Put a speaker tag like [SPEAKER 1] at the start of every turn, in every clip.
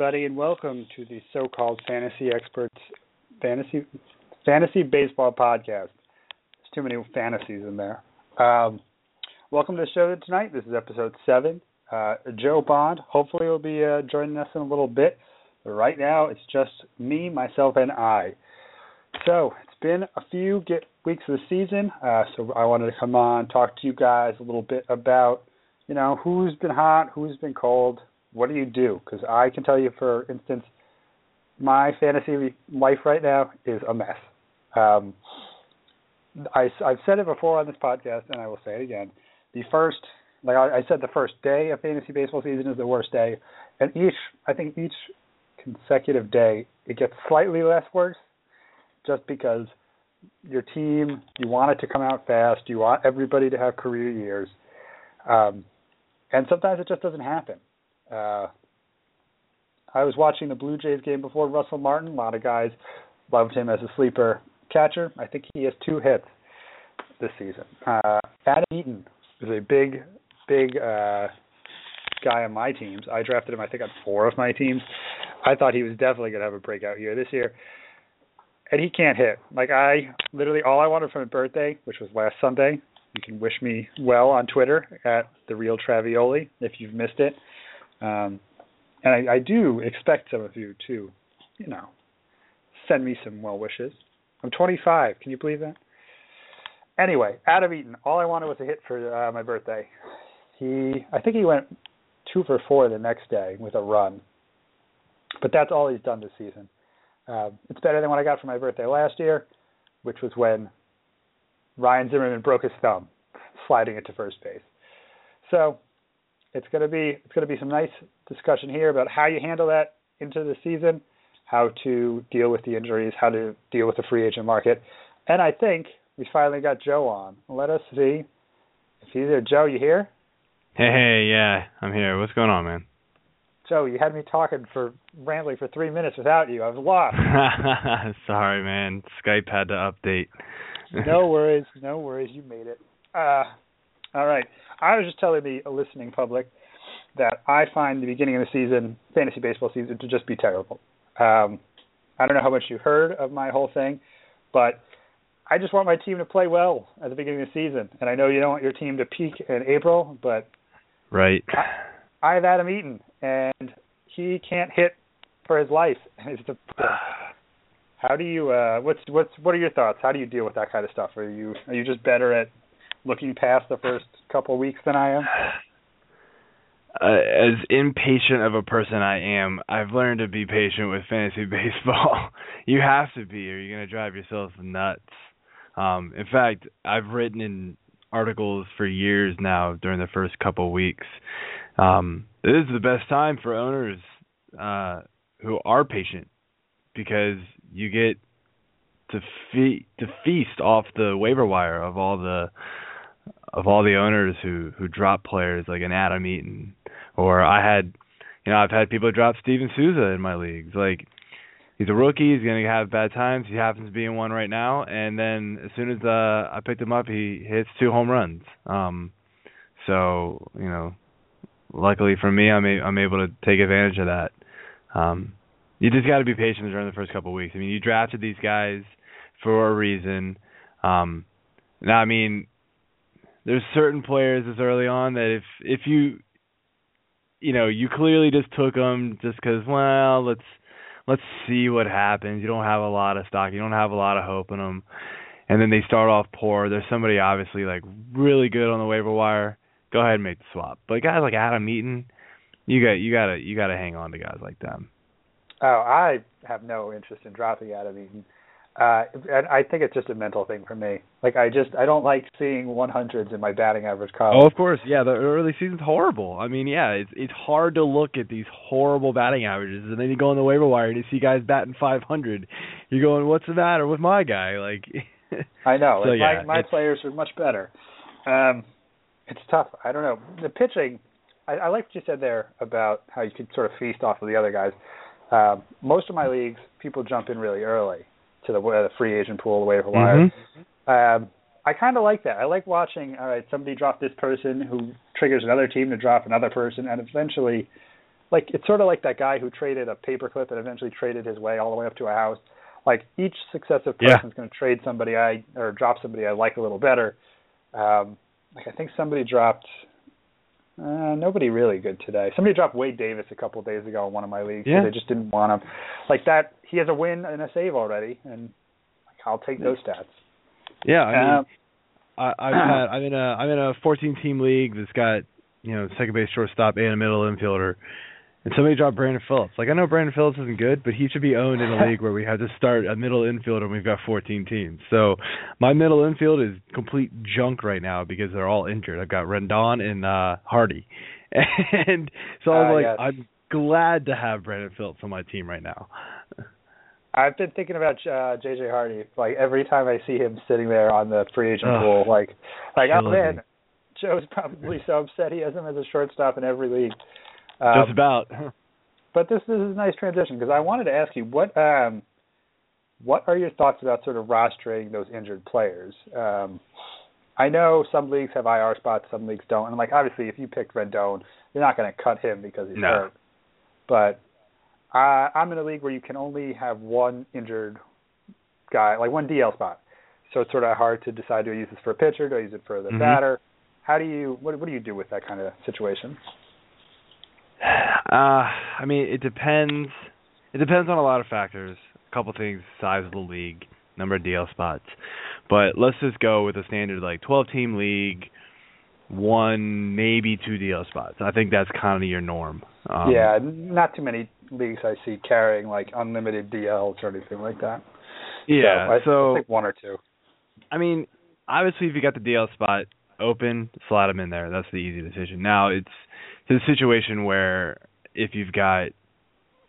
[SPEAKER 1] Everybody, and welcome to the so-called Fantasy Experts Fantasy Fantasy Baseball Podcast. There's too many fantasies in there. Um, welcome to the show tonight. This is episode seven. Uh, Joe Bond, hopefully, will be uh, joining us in a little bit. But right now, it's just me, myself, and I. So it's been a few get weeks of the season, uh, so I wanted to come on talk to you guys a little bit about, you know, who's been hot, who's been cold, what do you do? Because I can tell you, for instance, my fantasy life right now is a mess. Um, I, I've said it before on this podcast, and I will say it again. The first, like I, I said, the first day of fantasy baseball season is the worst day, and each, I think each consecutive day, it gets slightly less worse, just because your team, you want it to come out fast, you want everybody to have career years, um, and sometimes it just doesn't happen. Uh, I was watching the Blue Jays game before Russell Martin. A lot of guys loved him as a sleeper catcher. I think he has two hits this season. Uh, Adam Eaton is a big, big uh, guy on my teams. I drafted him, I think, on four of my teams. I thought he was definitely going to have a breakout year this year. And he can't hit. Like, I literally, all I wanted from his birthday, which was last Sunday, you can wish me well on Twitter at the real Travioli if you've missed it. Um, and I, I do expect some of you to, you know, send me some well wishes. I'm 25. Can you believe that? Anyway, Adam Eaton. All I wanted was a hit for uh, my birthday. He, I think he went two for four the next day with a run. But that's all he's done this season. Uh, it's better than what I got for my birthday last year, which was when Ryan Zimmerman broke his thumb sliding it to first base. So it's going to be it's going to be some nice discussion here about how you handle that into the season, how to deal with the injuries, how to deal with the free agent market, and I think we finally got Joe on. Let us see if he's there. Joe, you here?
[SPEAKER 2] Hey, hey, yeah, I'm here. What's going on, man?
[SPEAKER 1] Joe, you had me talking for rambling for three minutes without you. I was lost.
[SPEAKER 2] Sorry, man. Skype had to update.
[SPEAKER 1] no worries, no worries. You made it. Uh, all right. I was just telling the listening public that I find the beginning of the season, fantasy baseball season, to just be terrible. Um, I don't know how much you heard of my whole thing, but I just want my team to play well at the beginning of the season. And I know you don't want your team to peak in April, but
[SPEAKER 2] right.
[SPEAKER 1] I, I have Adam Eaton, and he can't hit for his life. How do you? Uh, what's what's what are your thoughts? How do you deal with that kind of stuff? Are you are you just better at looking past the first couple of weeks than I am?
[SPEAKER 2] Uh, as impatient of a person I am, I've learned to be patient with fantasy baseball. you have to be, or you're going to drive yourself nuts. Um, in fact, I've written in articles for years now during the first couple of weeks. Um, this is the best time for owners uh, who are patient because you get to fe- to feast off the waiver wire of all the of all the owners who who drop players like an Adam Eaton, or I had, you know, I've had people drop Steven Souza in my leagues. Like he's a rookie, he's gonna have bad times. He happens to be in one right now, and then as soon as uh, I picked him up, he hits two home runs. Um, so you know, luckily for me, I'm a, I'm able to take advantage of that. Um, you just got to be patient during the first couple of weeks. I mean, you drafted these guys for a reason. Um, now, I mean, there's certain players this early on that if if you you know you clearly just took them just because well let's let's see what happens. You don't have a lot of stock. You don't have a lot of hope in them, and then they start off poor. There's somebody obviously like really good on the waiver wire. Go ahead and make the swap. But guys like Adam Eaton, you got you gotta you gotta hang on to guys like them.
[SPEAKER 1] Oh, I have no interest in dropping Adam Eaton. Uh, and I think it's just a mental thing for me. Like I just I don't like seeing 100s in my batting average column.
[SPEAKER 2] Oh, of course, yeah. The early season's horrible. I mean, yeah, it's it's hard to look at these horrible batting averages, and then you go on the waiver wire and you see guys batting 500. You're going, what's the matter with my guy? Like,
[SPEAKER 1] I know.
[SPEAKER 2] So,
[SPEAKER 1] like,
[SPEAKER 2] yeah,
[SPEAKER 1] my my players are much better. Um, it's tough. I don't know. The pitching. I, I like what you said there about how you could sort of feast off of the other guys. Um, most of my leagues, people jump in really early to the, uh, the free agent pool, the waiver wire.
[SPEAKER 2] Mhm.
[SPEAKER 1] Um, I kind of like that. I like watching. All right, somebody drop this person who triggers another team to drop another person, and eventually, like it's sort of like that guy who traded a paperclip and eventually traded his way all the way up to a house. Like each successive
[SPEAKER 2] Yeah.
[SPEAKER 1] person's going to trade somebody I or drop somebody I like a little better. Um, like I think somebody dropped. Uh, nobody really good today. Somebody dropped Wade Davis a couple of days ago in one of my leagues.
[SPEAKER 2] Yeah.
[SPEAKER 1] They just didn't want him. Like that, he has a win and a save already, and I'll take those stats.
[SPEAKER 2] Yeah, I mean,
[SPEAKER 1] Um,
[SPEAKER 2] I, I've had I'm in a I'm in a 14 team league that's got you know second base, shortstop, and a middle infielder. And somebody dropped Brandon Phillips. Like I know Brandon Phillips isn't good, but he should be owned in a league where we have to start a middle infielder and we've got 14 teams. So my middle infield is complete junk right now because they're all injured. I've got Rendon and uh Hardy, and so I was
[SPEAKER 1] Ah,
[SPEAKER 2] like,
[SPEAKER 1] yes.
[SPEAKER 2] I'm glad to have Brandon Phillips on my team right now.
[SPEAKER 1] I've been thinking about uh, JJ Hardy. Like every time I see him sitting there on the free agent
[SPEAKER 2] Ugh.
[SPEAKER 1] pool, like, like oh man,
[SPEAKER 2] me.
[SPEAKER 1] Joe's probably so upset he has him as a shortstop in every league. Um,
[SPEAKER 2] Just about.
[SPEAKER 1] but this, this is a nice transition because I wanted to ask you what um, what are your thoughts about sort of rostering those injured players? Um, I know some leagues have IR spots, some leagues don't, and like obviously if you picked Rendon, you're not going to cut him because he's
[SPEAKER 2] No.
[SPEAKER 1] hurt. But uh, I'm in a league where you can only have one injured guy, like one DL spot. So it's sort of hard to decide do I use this for a pitcher, do I use it for the
[SPEAKER 2] Mhm.
[SPEAKER 1] batter? How do you what what do you do with that kind of situation?
[SPEAKER 2] Uh, I mean, it depends. It depends on a lot of factors. A couple things: size of the league, number of DL spots. But let's just go with a standard like 12-team league, one maybe two DL spots. I think that's kind of your norm. Um,
[SPEAKER 1] yeah, not too many leagues I see carrying like unlimited DLs or anything like that.
[SPEAKER 2] Yeah.
[SPEAKER 1] so, I,
[SPEAKER 2] so
[SPEAKER 1] I one or two.
[SPEAKER 2] I mean, obviously, if you got the DL spot open, slot them in there. That's the easy decision. Now it's the situation where if you've got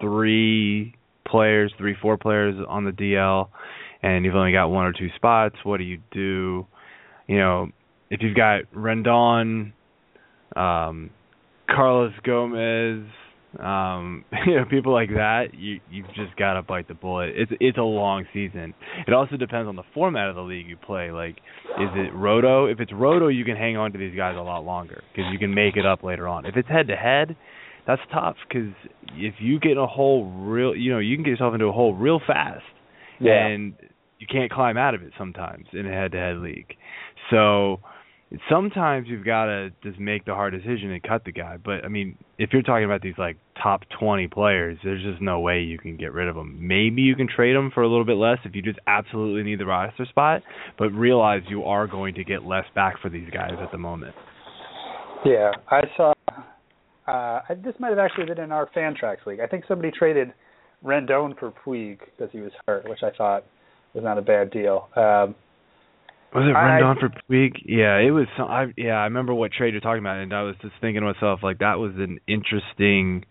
[SPEAKER 2] three players, three, four players on the DL, and you've only got one or two spots, what do you do? You know, if you've got Rendon, um, Carlos Gomez, um, you know, people like that, you you've just got to bite the bullet. It's it's a long season. It also depends on the format of the league you play. Like, is it roto? If it's roto, you can hang on to these guys a lot longer because you can make it up later on. If it's head to head, that's tough because if you get in a hole real, you know, you can get yourself into a hole real fast,
[SPEAKER 1] Yeah.
[SPEAKER 2] and you can't climb out of it sometimes in a head to head league. So sometimes you've got to just make the hard decision and cut the guy. But I mean, if you're talking about these like top 20 players, there's just no way you can get rid of them. Maybe you can trade them for a little bit less if you just absolutely need the roster spot, but realize you are going to get less back for these guys at the moment.
[SPEAKER 1] Yeah, I saw. Uh, this might have actually been in our Fantrax league. I think somebody traded Rendon for Puig because he was hurt, which I thought was not a bad deal. Um,
[SPEAKER 2] Was it
[SPEAKER 1] I-
[SPEAKER 2] Rendon for Puig? Yeah, it was. Some, I yeah, I remember what trade you're talking about, and I was just thinking to myself like that was an interesting.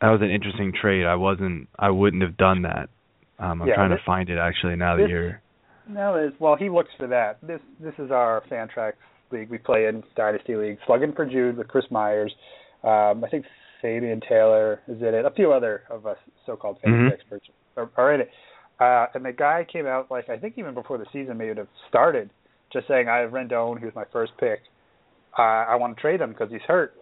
[SPEAKER 2] That was an interesting trade. I wasn't. I wouldn't have done that. Um, I'm
[SPEAKER 1] Yeah,
[SPEAKER 2] trying
[SPEAKER 1] this-
[SPEAKER 2] to find it actually now that you're.
[SPEAKER 1] no, is well, he looks for that. This this is our Fantrax league. We play in Dynasty League. Slugging for Jude with Chris Myers. Um, I think Fabian Taylor is in it. A few other of us so-called fantasy
[SPEAKER 2] Mhm.
[SPEAKER 1] experts are, are in it. Uh, and the guy came out like I think even before the season may have started, just saying I have Rendon. Was my first pick. Uh, I want to trade him because he's hurt.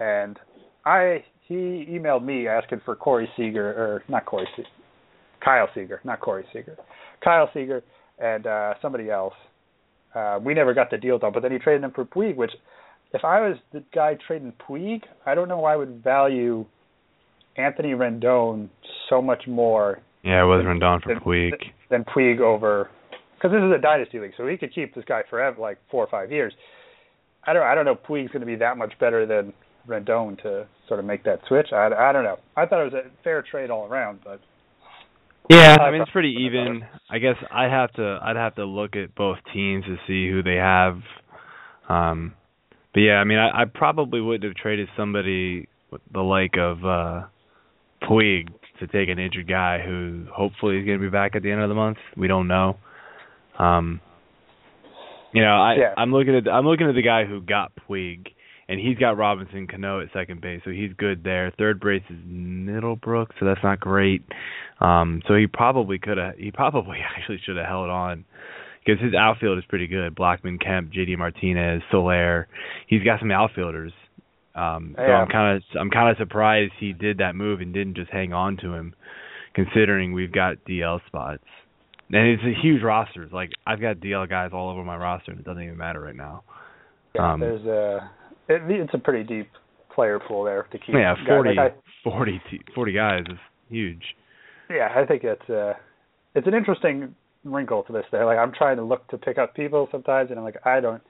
[SPEAKER 1] And I he emailed me asking for Corey Seager or not Corey Seager, Kyle Seager, not Corey Seager, Kyle Seager and uh, somebody else. Uh, we never got the deal done, but then he traded him for Puig, which if I was the guy trading Puig, I don't know why I would value Anthony Rendon so much more.
[SPEAKER 2] Yeah, it was Rendon for
[SPEAKER 1] than,
[SPEAKER 2] Puig.
[SPEAKER 1] Than Puig over, because this is a dynasty league, so he could keep this guy forever, like four or five years. I don't, I don't know. Puig's going to be that much better than Rendon to sort of make that switch. I, I don't know. I thought it was a fair trade all around, but
[SPEAKER 2] yeah, I mean it's pretty even. I guess I'd have to I'd have to look at both teams to see who they have. Um but yeah, I mean I, I probably wouldn't have traded somebody the like of uh Puig to take an injured guy who hopefully is going to be back at the end of the month. We don't know. Um you know, I
[SPEAKER 1] yeah.
[SPEAKER 2] I'm looking at I'm looking at the guy who got Puig and he's got Robinson Cano at second base, so he's good there. Third base is Middlebrook, so that's not great. Um, so he probably could have. He probably actually should have held on because his outfield is pretty good. Blackmon, Kemp, J.D. Martinez, Soler. He's got some outfielders. Um, so
[SPEAKER 1] Yeah.
[SPEAKER 2] I'm kind of I'm kind of surprised he did that move and didn't just hang on to him, considering we've got DL spots. And it's a huge roster. Like I've got DL guys all over my roster, and it doesn't even matter right now.
[SPEAKER 1] yeah,
[SPEAKER 2] Um,
[SPEAKER 1] there's a it, it's a pretty deep player pool there to keep.
[SPEAKER 2] Yeah,
[SPEAKER 1] guys.
[SPEAKER 2] 40,
[SPEAKER 1] Like,
[SPEAKER 2] 40, 40 guys is huge.
[SPEAKER 1] Yeah, I think it's uh it's an interesting wrinkle to this. There, like I'm trying to look to pick up people sometimes, and I'm like I don't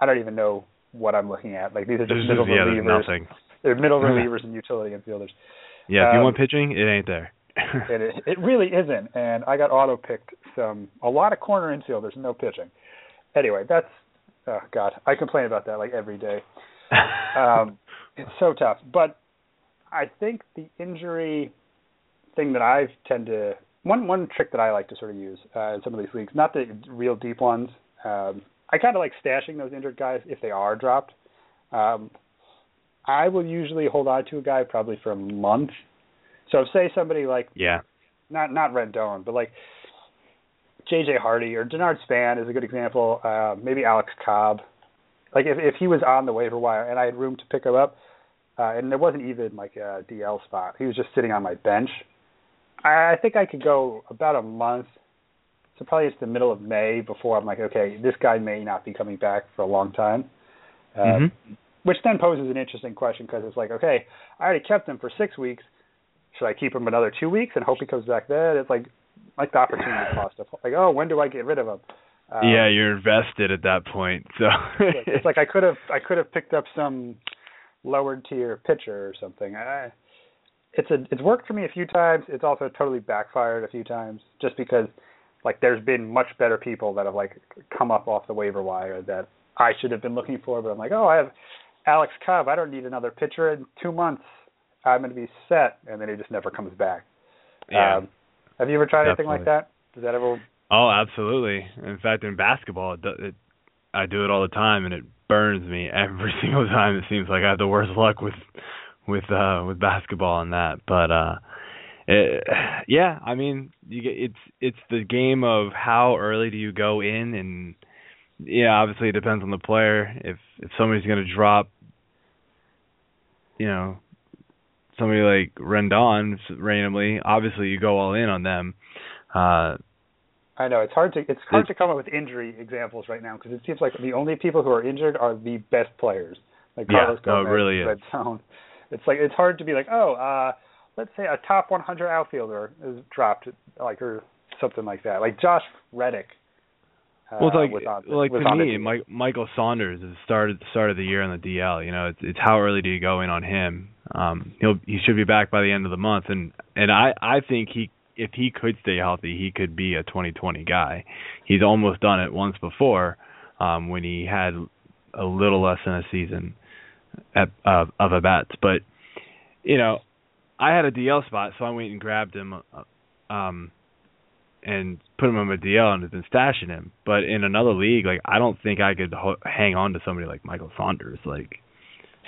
[SPEAKER 1] I don't even know what I'm looking at. Like these are just middle
[SPEAKER 2] yeah,
[SPEAKER 1] relievers.
[SPEAKER 2] nothing.
[SPEAKER 1] They're middle relievers and utility infielders.
[SPEAKER 2] Yeah, if you
[SPEAKER 1] Um,
[SPEAKER 2] want pitching, it ain't there.
[SPEAKER 1] and it, it really isn't. And I got auto picked some a lot of corner infielders, no pitching. Anyway, that's oh god, I complain about that like every day. Um, it's so tough. But I think the injury thing that I tend to one one trick that I like to sort of use uh, in some of these leagues, not the real deep ones. Um, I kind of like stashing those injured guys if they are dropped. Um, I will usually hold on to a guy probably for a month. So if say somebody like
[SPEAKER 2] yeah.
[SPEAKER 1] not not Rendon, but like J.J. Hardy or Denard Span is a good example. Uh, maybe Alex Cobb. Like if if he was on the waiver wire and I had room to pick him up, uh, and there wasn't even like a DL spot, he was just sitting on my bench. I, I think I could go about a month. So probably it's the middle of May before I'm like, okay, this guy may not be coming back for a long time. Uh,
[SPEAKER 2] Mhm.
[SPEAKER 1] Which then poses an interesting question because it's like, okay, I already kept him for six weeks. Should I keep him another two weeks and hope he comes back then? It's like like the opportunity cost of like, oh, when do I get rid of him? Um,
[SPEAKER 2] yeah, you're invested at that point. So
[SPEAKER 1] it's like I could have I could have picked up some lower tier pitcher or something. I, it's a it's worked for me a few times. It's also totally backfired a few times just because like there's been much better people that have like come up off the waiver wire that I should have been looking for, but I'm like, oh, I have Alex Cobb. I don't need another pitcher in two months. I'm going to be set, and then he just never comes back.
[SPEAKER 2] yeah.
[SPEAKER 1] Um, have you ever tried anything like that? Does that ever?
[SPEAKER 2] oh, absolutely. In fact, in basketball, it, it, I do it all the time, and it burns me every single time. It seems like I have the worst luck with with uh with basketball on that. But uh it, yeah, I mean, you get it's it's the game of how early do you go in and yeah, obviously it depends on the player. If if somebody's going to drop you know, somebody like Rendon randomly, obviously you go all in on them. Uh
[SPEAKER 1] I know it's hard to it's hard
[SPEAKER 2] It's-
[SPEAKER 1] to come up with injury examples right now because it seems like the only people who are injured are the best players, like
[SPEAKER 2] Yeah,
[SPEAKER 1] Carlos
[SPEAKER 2] no, it
[SPEAKER 1] Gomez,
[SPEAKER 2] really is.
[SPEAKER 1] Red Zone. It's like it's hard to be like, oh, uh, let's say a top 100 outfielder is dropped, like or something like that, like Josh Reddick. Uh,
[SPEAKER 2] Well, it's like
[SPEAKER 1] on,
[SPEAKER 2] like to me. Mike, Michael Saunders is started the start of the year on the DL. You know, it's it's how early do you go in on him? Um, he'll he should be back by the end of the month, and and I I think he if he could stay healthy, he could be a 2020 guy. He's almost done it once before, um, when he had a little less than a season at, of of at bats. But you know, I had a DL spot, so I went and grabbed him. uh, Um, and put him on my DL and have been stashing him. But in another league, like I don't think I could ho- hang on to somebody like Michael Saunders. Like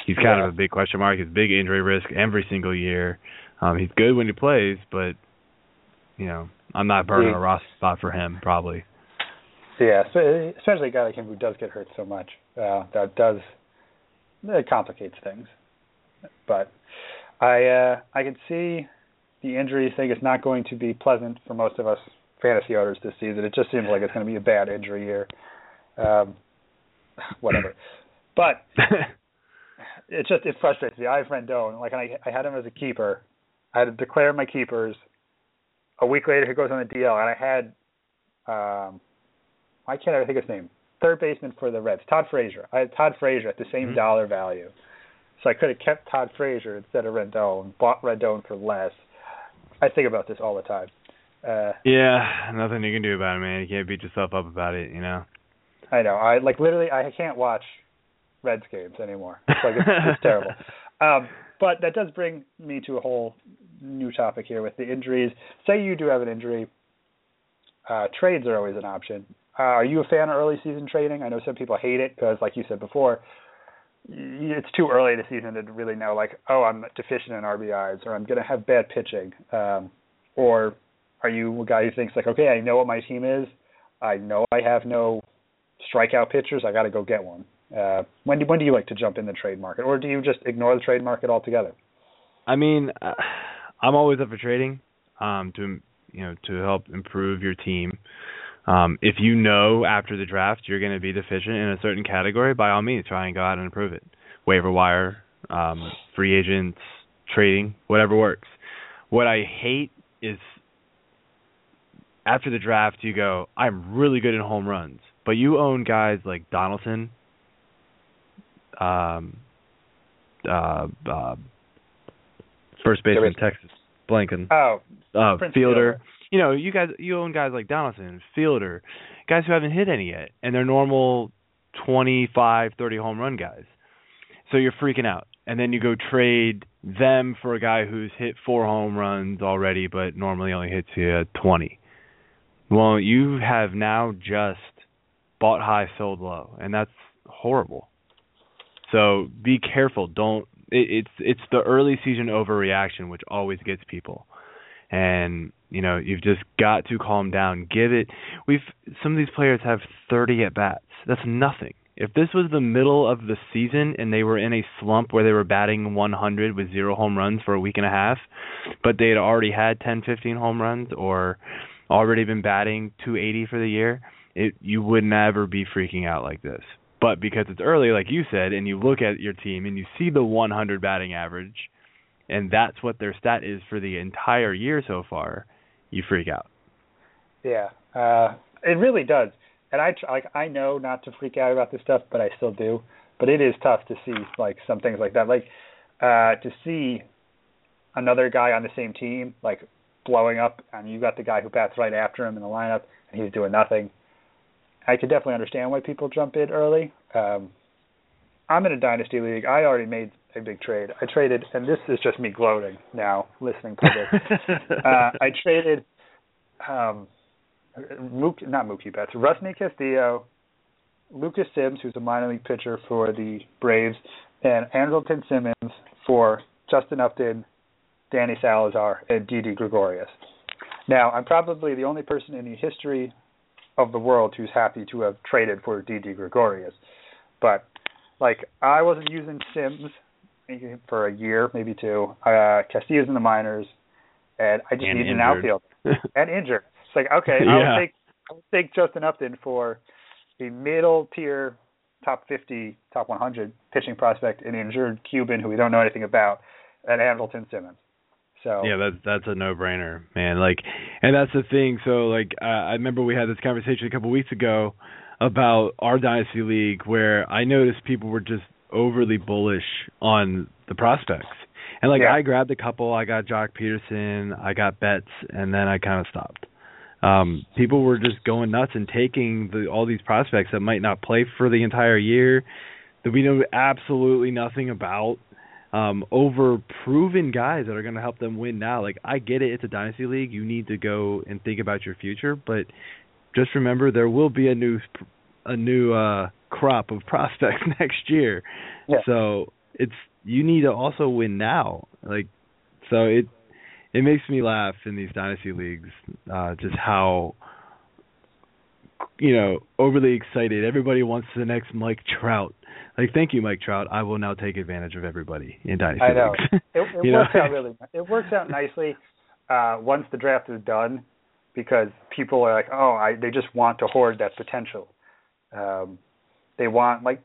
[SPEAKER 2] he's kind
[SPEAKER 1] Yeah.
[SPEAKER 2] of a big question mark. He's big injury risk every single year. Um, he's good when he plays, but you know I'm not burning
[SPEAKER 1] Yeah.
[SPEAKER 2] a roster spot for him probably.
[SPEAKER 1] Yeah, especially a guy like him who does get hurt so much. Uh, that does it complicates things. But I uh, I can see the injury thing is not going to be pleasant for most of us fantasy owners this season. It just seems like it's going to be a bad injury year. Um, whatever, but it just it frustrates me. I have Rendon, like I I had him as a keeper. I had to declare my keepers. A week later, he goes on the DL, and I had um, I can't ever think of his name. Third baseman for the Reds, Todd Frazier. I had Todd Frazier at the same mm-hmm. dollar value, so I could have kept Todd Frazier instead of Rendon, bought Rendon for less. I think about this all the time. Uh,
[SPEAKER 2] yeah, nothing you can do about it, man. You can't beat yourself up about it, you know.
[SPEAKER 1] I know. I like literally. I can't watch Reds games anymore. It's like it's, it's terrible. Um, but that does bring me to a whole new topic here with the injuries. Say you do have an injury. Uh, trades are always an option. Uh, are you a fan of early season trading? I know some people hate it because, like you said before, it's too early the season to really know, like, oh, I'm deficient in RBIs or I'm going to have bad pitching. Um, or are you a guy who thinks, like, okay, I know what my team is. I know I have no strikeout pitchers. I got to go get one. Uh, when do when do you like to jump in the trade market, or do you just ignore the trade market altogether?
[SPEAKER 2] I mean, uh, I'm always up for trading um, to you know to help improve your team. Um, if you know after the draft you're going to be deficient in a certain category, by all means try and go out and improve it. Waiver wire, um, free agents, trading, whatever works. What I hate is after the draft you go, I'm really good in home runs, but you own guys like Donaldson, um, uh, uh, first baseman Texas, Blanken,
[SPEAKER 1] oh,
[SPEAKER 2] uh, fielder. Fielder you know, you guys you own guys like Donaldson, Fielder, guys who haven't hit any yet, and they're normal 25, 30 home run guys. So you're freaking out. And then you go trade them for a guy who's hit four home runs already, but normally only hits you 20. Well, you have now just bought high, sold low, and that's horrible. So be careful. Don't. It, it's it's the early season overreaction which always gets people, and you know, you've just got to calm down. Give it. We've some of these players have 30 at bats. That's nothing. If this was the middle of the season and they were in a slump where they were batting 100 with zero home runs for a week and a half, but they had already had 10, 15 home runs or already been batting 280 for the year, it you would never be freaking out like this. But because it's early, like you said, and you look at your team and you see the 100 batting average, and that's what their stat is for the entire year so far, you freak out.
[SPEAKER 1] Yeah, uh, it really does. And I like I know not to freak out about this stuff, but I still do. But it is tough to see like some things like that, like uh, to see another guy on the same team like blowing up, and you got the guy who bats right after him in the lineup, and he's doing nothing. I could definitely understand why people jump in early. Um, I'm in a dynasty league. I already made a big trade. I traded, and this is just me gloating now, listening to this. uh, I traded um, Mook, not Mookie Betts, Rusney Castillo, Lucas Sims, who's a minor league pitcher for the Braves, and Andrelton Simmons for Justin Upton, Danny Salazar, and Didi Gregorius. Now, I'm probably the only person in the history of the world who's happy to have traded for Didi Gregorius, but like I wasn't using Sims for a year, maybe two. Uh, Castillo's in the minors, and I just
[SPEAKER 2] and
[SPEAKER 1] need
[SPEAKER 2] injured.
[SPEAKER 1] an outfield and injured. It's like okay,
[SPEAKER 2] yeah.
[SPEAKER 1] I'll take I'll take Justin Upton for the middle tier, top 50, top 100 pitching prospect, an injured Cuban who we don't know anything about, and Andrelton Simmons. So
[SPEAKER 2] yeah, that's that's a no brainer, man. Like, and that's the thing. So like, uh, I remember we had this conversation a couple weeks ago about our dynasty league where I noticed people were just overly bullish on the prospects. And like
[SPEAKER 1] yeah.
[SPEAKER 2] I grabbed a couple, I got Joc Pederson, I got Betts, and then I kind of stopped. Um, people were just going nuts and taking the, all these prospects that might not play for the entire year, that we know absolutely nothing about, um, over proven guys that are going to help them win now. Like I get it, it's a dynasty league. You need to go and think about your future, but just remember there will be a new a new uh crop of prospects next year.
[SPEAKER 1] Yeah.
[SPEAKER 2] So it's you need to also win now. Like so it it makes me laugh in these dynasty leagues uh just how you know overly excited everybody wants the next Mike Trout. Like thank you Mike Trout. I will now take advantage of everybody in dynasty
[SPEAKER 1] I know.
[SPEAKER 2] leagues.
[SPEAKER 1] It, it works
[SPEAKER 2] know?
[SPEAKER 1] out really. It works out nicely uh once the draft is done because people are like, oh, I they just want to hoard that potential. Um, they want like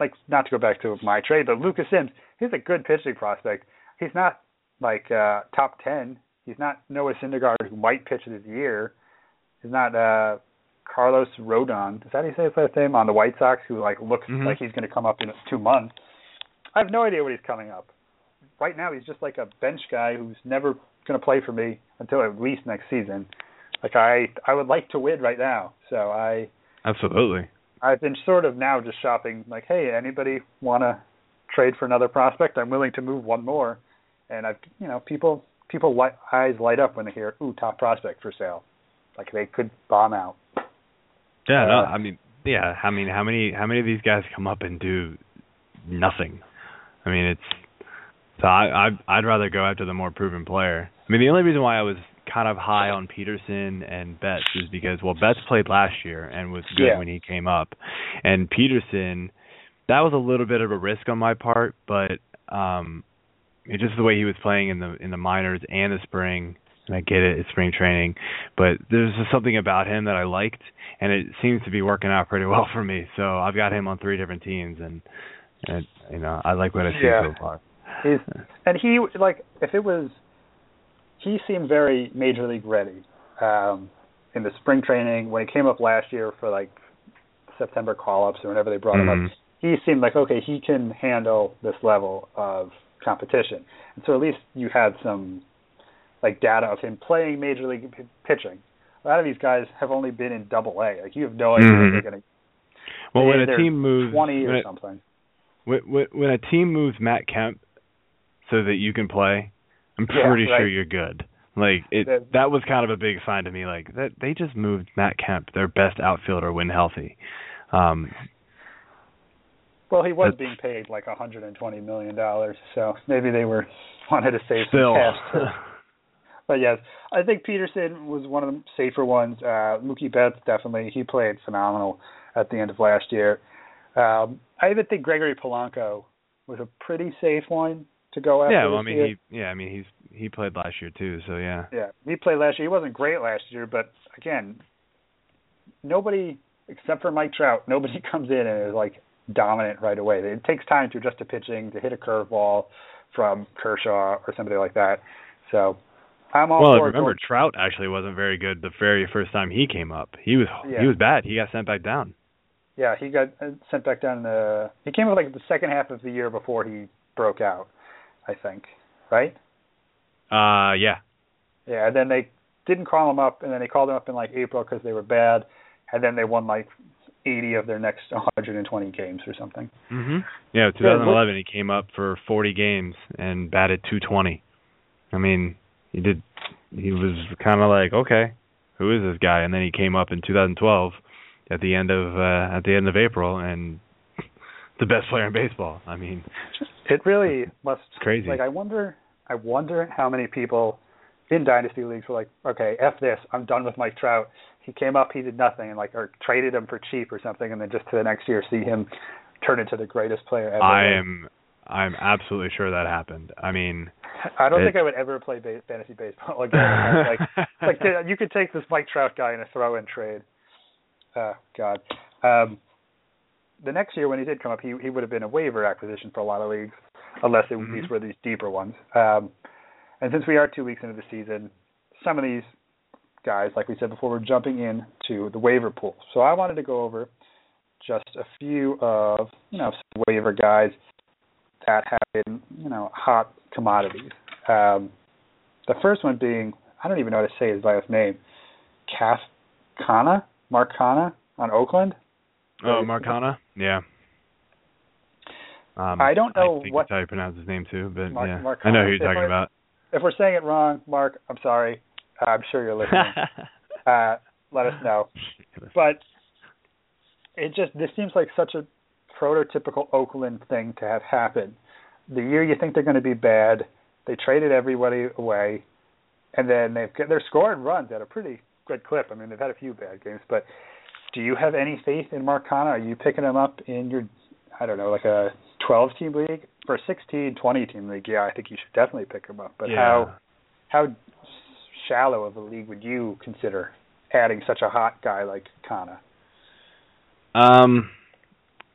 [SPEAKER 1] like not to go back to my trade, but Lucas Sims, he's a good pitching prospect. He's not like uh top ten. He's not Noah Syndergaard who might pitch this year. He's not uh Carlos Rodon. Is that how you say his last name on the White Sox who like looks
[SPEAKER 2] Mhm.
[SPEAKER 1] like he's gonna come up in two months. I have no idea what he's coming up. Right now he's just like a bench guy who's never gonna play for me until at least next season. Like I I would like to win right now. So I
[SPEAKER 2] Absolutely.
[SPEAKER 1] I've been sort of now just shopping like, hey, anybody want to trade for another prospect? I'm willing to move one more, and I've you know people people light, eyes light up when they hear ooh top prospect for sale, like they could bomb out.
[SPEAKER 2] Yeah, no,
[SPEAKER 1] Uh,
[SPEAKER 2] I mean, yeah, I mean, how many how many of these guys come up and do nothing? I mean, it's so I I I'd rather go after the more proven player. I mean, the only reason why I was kind of high on Pederson and Betts is because well, Betts played last year and was good
[SPEAKER 1] Yeah.
[SPEAKER 2] when he came up, and Pederson, that was a little bit of a risk on my part, but um, it's just the way he was playing in the in the minors and the spring. And I get it, it's spring training, but there's just something about him that I liked, and it seems to be working out pretty well for me. So I've got him on three different teams, and and you know I like what I see
[SPEAKER 1] Yeah.
[SPEAKER 2] so far.
[SPEAKER 1] He's and he like if it was, he seemed very major league ready um, in the spring training when he came up last year for like September call ups or whenever they brought him
[SPEAKER 2] Mhm.
[SPEAKER 1] up. He seemed like okay, he can handle this level of competition, and so at least you had some like data of him playing major league p- pitching. A lot of these guys have only been in Double A. Like you have no idea
[SPEAKER 2] Mhm.
[SPEAKER 1] if they're going to
[SPEAKER 2] Well, when a team moves
[SPEAKER 1] twenty or
[SPEAKER 2] a-
[SPEAKER 1] something.
[SPEAKER 2] when when a team moves Matt Kemp so that you can play, I'm
[SPEAKER 1] Yeah,
[SPEAKER 2] pretty sure you're good. Like it
[SPEAKER 1] That-
[SPEAKER 2] that was kind of a big sign to me like that they just moved Matt Kemp, their best outfielder when healthy. Um
[SPEAKER 1] Well, he was being paid like 120 million dollars, so maybe they were wanted to save
[SPEAKER 2] still
[SPEAKER 1] some cash. But yes, I think Pederson was one of the safer ones. Uh, Mookie Betts definitely he played phenomenal at the end of last year. Um, I even think Gregory Polanco was a pretty safe one to go after.
[SPEAKER 2] Yeah, well I mean
[SPEAKER 1] year.
[SPEAKER 2] he yeah, I mean he's he played last year too, so yeah.
[SPEAKER 1] Yeah, he played last year. He wasn't great last year, but again, nobody except for Mike Trout, nobody comes in and is like dominant right away. It takes time to adjust to pitching, to hit a curveball from Kershaw or somebody like that. So I'm all
[SPEAKER 2] Well,
[SPEAKER 1] for
[SPEAKER 2] remember
[SPEAKER 1] going-
[SPEAKER 2] Trout actually wasn't very good the very first time he came up. He was
[SPEAKER 1] Yeah.
[SPEAKER 2] he was bad. He got sent back down.
[SPEAKER 1] Yeah, he got uh, sent back down. In the he came up like the second half of the year before he broke out, I think. Right?
[SPEAKER 2] Uh yeah.
[SPEAKER 1] Yeah, and then they didn't call him up, and then they called him up in like April because they were bad, and then they won like 80 of their next 120 games or something.
[SPEAKER 2] Mhm. Yeah, 2011 he came up for 40 games and batted 220. I mean, he did he was kind of like, okay, who is this guy? And then he came up in 2012 at the end of uh at the end of April and the best player in baseball. I mean,
[SPEAKER 1] It really must.
[SPEAKER 2] it's crazy.
[SPEAKER 1] Like I wonder, I wonder how many people in dynasty leagues were like, okay, f this, I'm done with Mike Trout. He came up, he did nothing, and like or traded him for cheap or something, and then just to the next year see him turn into the greatest player ever.
[SPEAKER 2] I am I'm absolutely sure that happened. I mean,
[SPEAKER 1] I don't
[SPEAKER 2] it-
[SPEAKER 1] think I would ever play ba- fantasy baseball again. like, like you could take this Mike Trout guy in a throw-in trade. Oh God. Um, the next year when he did come up, he he would have been a waiver acquisition for a lot of leagues, unless it,
[SPEAKER 2] Mhm.
[SPEAKER 1] these were these deeper ones. Um, and since we are two weeks into the season, some of these guys, like we said before, we're jumping in to the waiver pool. So I wanted to go over just a few of you know some waiver guys that have been you know hot commodities. Um, the first one being I don't even know how to say his last name, Caf Kana, Mark Canha on Oakland.
[SPEAKER 2] Oh, Marcana? Yeah. Um,
[SPEAKER 1] I don't know
[SPEAKER 2] I
[SPEAKER 1] what-
[SPEAKER 2] that's how you pronounce his name too, but
[SPEAKER 1] Mar-
[SPEAKER 2] yeah,
[SPEAKER 1] Marcana.
[SPEAKER 2] I know who you're
[SPEAKER 1] If
[SPEAKER 2] talking
[SPEAKER 1] I-
[SPEAKER 2] about.
[SPEAKER 1] If we're saying it wrong, Mark, I'm sorry. Uh, I'm sure you're listening. uh, let us know. But it just this seems like such a prototypical Oakland thing to have happen. The year you think they're going to be bad, they traded everybody away, and then they've got- they're scoring runs at a pretty good clip. I mean, they've had a few bad games, but do you have any faith in Mark Canha? Are you picking him up in your, I don't know, like a 12 team league for a 16, 20 team league? Yeah, I think you should definitely pick him up. But
[SPEAKER 2] yeah.
[SPEAKER 1] how how shallow of a league would you consider adding such a hot guy like Canha?
[SPEAKER 2] Um,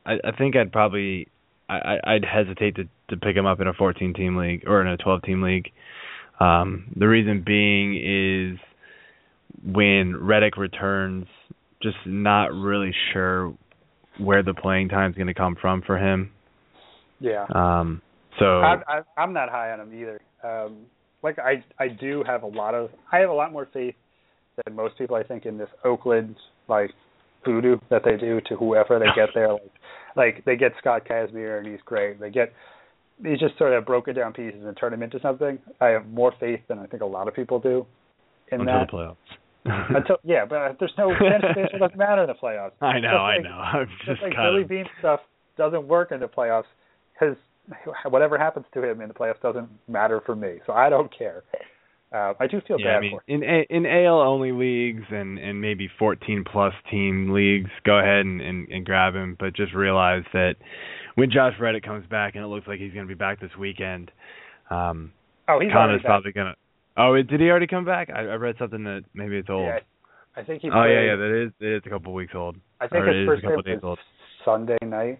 [SPEAKER 2] I, I think I'd probably I, I'd hesitate to to pick him up in a 14 team league or in a 12 team league. Um, the reason being is when Reddick returns, just not really sure where the playing time is going to come from for him.
[SPEAKER 1] Yeah.
[SPEAKER 2] Um. So
[SPEAKER 1] I, I, I'm not high on him either. Um, like I I do have a lot of I have a lot more faith than most people I think in this Oakland like voodoo that they do to whoever they get there. Like like they get Scott Kazmir and he's great. They get he's just sort of broken down pieces and turn him into something. I have more faith than I think a lot of people do in
[SPEAKER 2] until
[SPEAKER 1] that.
[SPEAKER 2] the playoffs.
[SPEAKER 1] Until yeah, but there's no baseball doesn't matter in the playoffs.
[SPEAKER 2] I know,
[SPEAKER 1] Just
[SPEAKER 2] I know. I'm
[SPEAKER 1] Just like
[SPEAKER 2] kind
[SPEAKER 1] Billy
[SPEAKER 2] of
[SPEAKER 1] Beane stuff doesn't work in the playoffs because whatever happens to him in the playoffs doesn't matter for me. So I don't care. Uh, I do feel
[SPEAKER 2] yeah,
[SPEAKER 1] bad
[SPEAKER 2] I mean,
[SPEAKER 1] for him.
[SPEAKER 2] in A, in AL only leagues and and maybe 14 plus team leagues, go ahead and, and and grab him, but just realize that when Josh Reddick comes back and it looks like he's going to be back this weekend, um
[SPEAKER 1] Oh, he's
[SPEAKER 2] probably going to Oh, did he already come back? I, I read something that maybe it's old.
[SPEAKER 1] Yeah, I think he.
[SPEAKER 2] oh yeah, yeah, that is it is a couple weeks old.
[SPEAKER 1] I think his first game
[SPEAKER 2] days old.
[SPEAKER 1] Sunday night,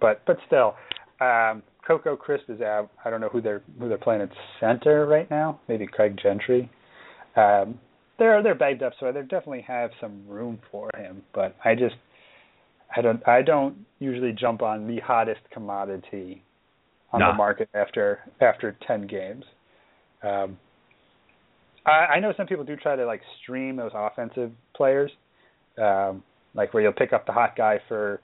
[SPEAKER 1] but but still, um, Coco Crisp is out. I don't know who they're who they're playing at center right now. Maybe Craig Gentry. Um, they're they're bagged up, so they definitely have some room for him. But I just I don't I don't usually jump on the hottest commodity on
[SPEAKER 2] Nah.
[SPEAKER 1] the market after after ten games. Um, I, I know some people do try to like stream those offensive players, um, like where you'll pick up the hot guy for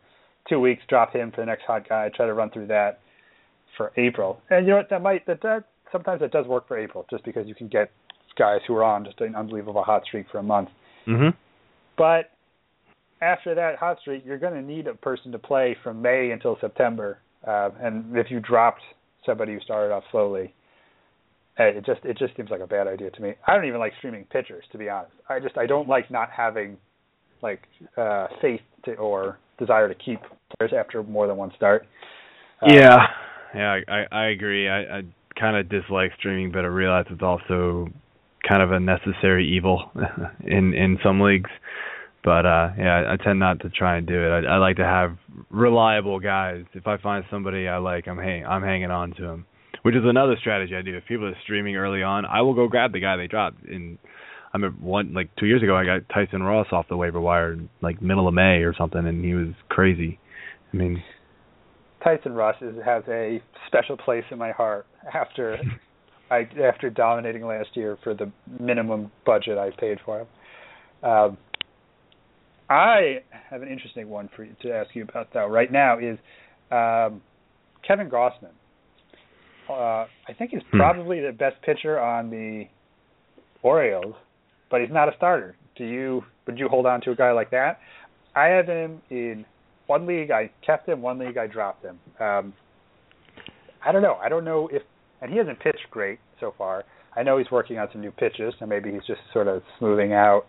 [SPEAKER 1] two weeks, drop him for the next hot guy, try to run through that for April. And you know what? That might that that sometimes that does work for April, just because you can get guys who are on just an unbelievable hot streak for a month.
[SPEAKER 2] Mhm.
[SPEAKER 1] But after that hot streak, you're going to need a person to play from May until September. Uh, and if you dropped somebody who started off slowly, it just it just seems like a bad idea to me. I don't even like streaming pitchers, to be honest. I just I don't like not having like uh, faith to, or desire to keep players after more than one start. Uh,
[SPEAKER 2] Yeah, yeah, I I, agree. I, I kind of dislike streaming, but I realize it's also kind of a necessary evil in in some leagues. But uh yeah, I tend not to try and do it. I, I like to have reliable guys. If I find somebody I like, I'm hang I'm hanging on to them, which is another strategy I do. If people are streaming early on, I will go grab the guy they dropped. And I remember one like two years ago, I got Tyson Ross off the waiver wire like middle of May or something, and he was crazy. I mean,
[SPEAKER 1] Tyson Ross is, has a special place in my heart after I after dominating last year for the minimum budget I paid for him. Um, I have an interesting one for you to ask you about though. Right now is um, Kevin Gausman. Uh, I think he's
[SPEAKER 2] Hmm.
[SPEAKER 1] probably the best pitcher on the Orioles, but he's not a starter. Do you would you hold on to a guy like that? I have him in one league. I kept him. One league I dropped him. Um, I don't know. I don't know if and he hasn't pitched great so far. I know he's working on some new pitches, and maybe he's just sort of smoothing out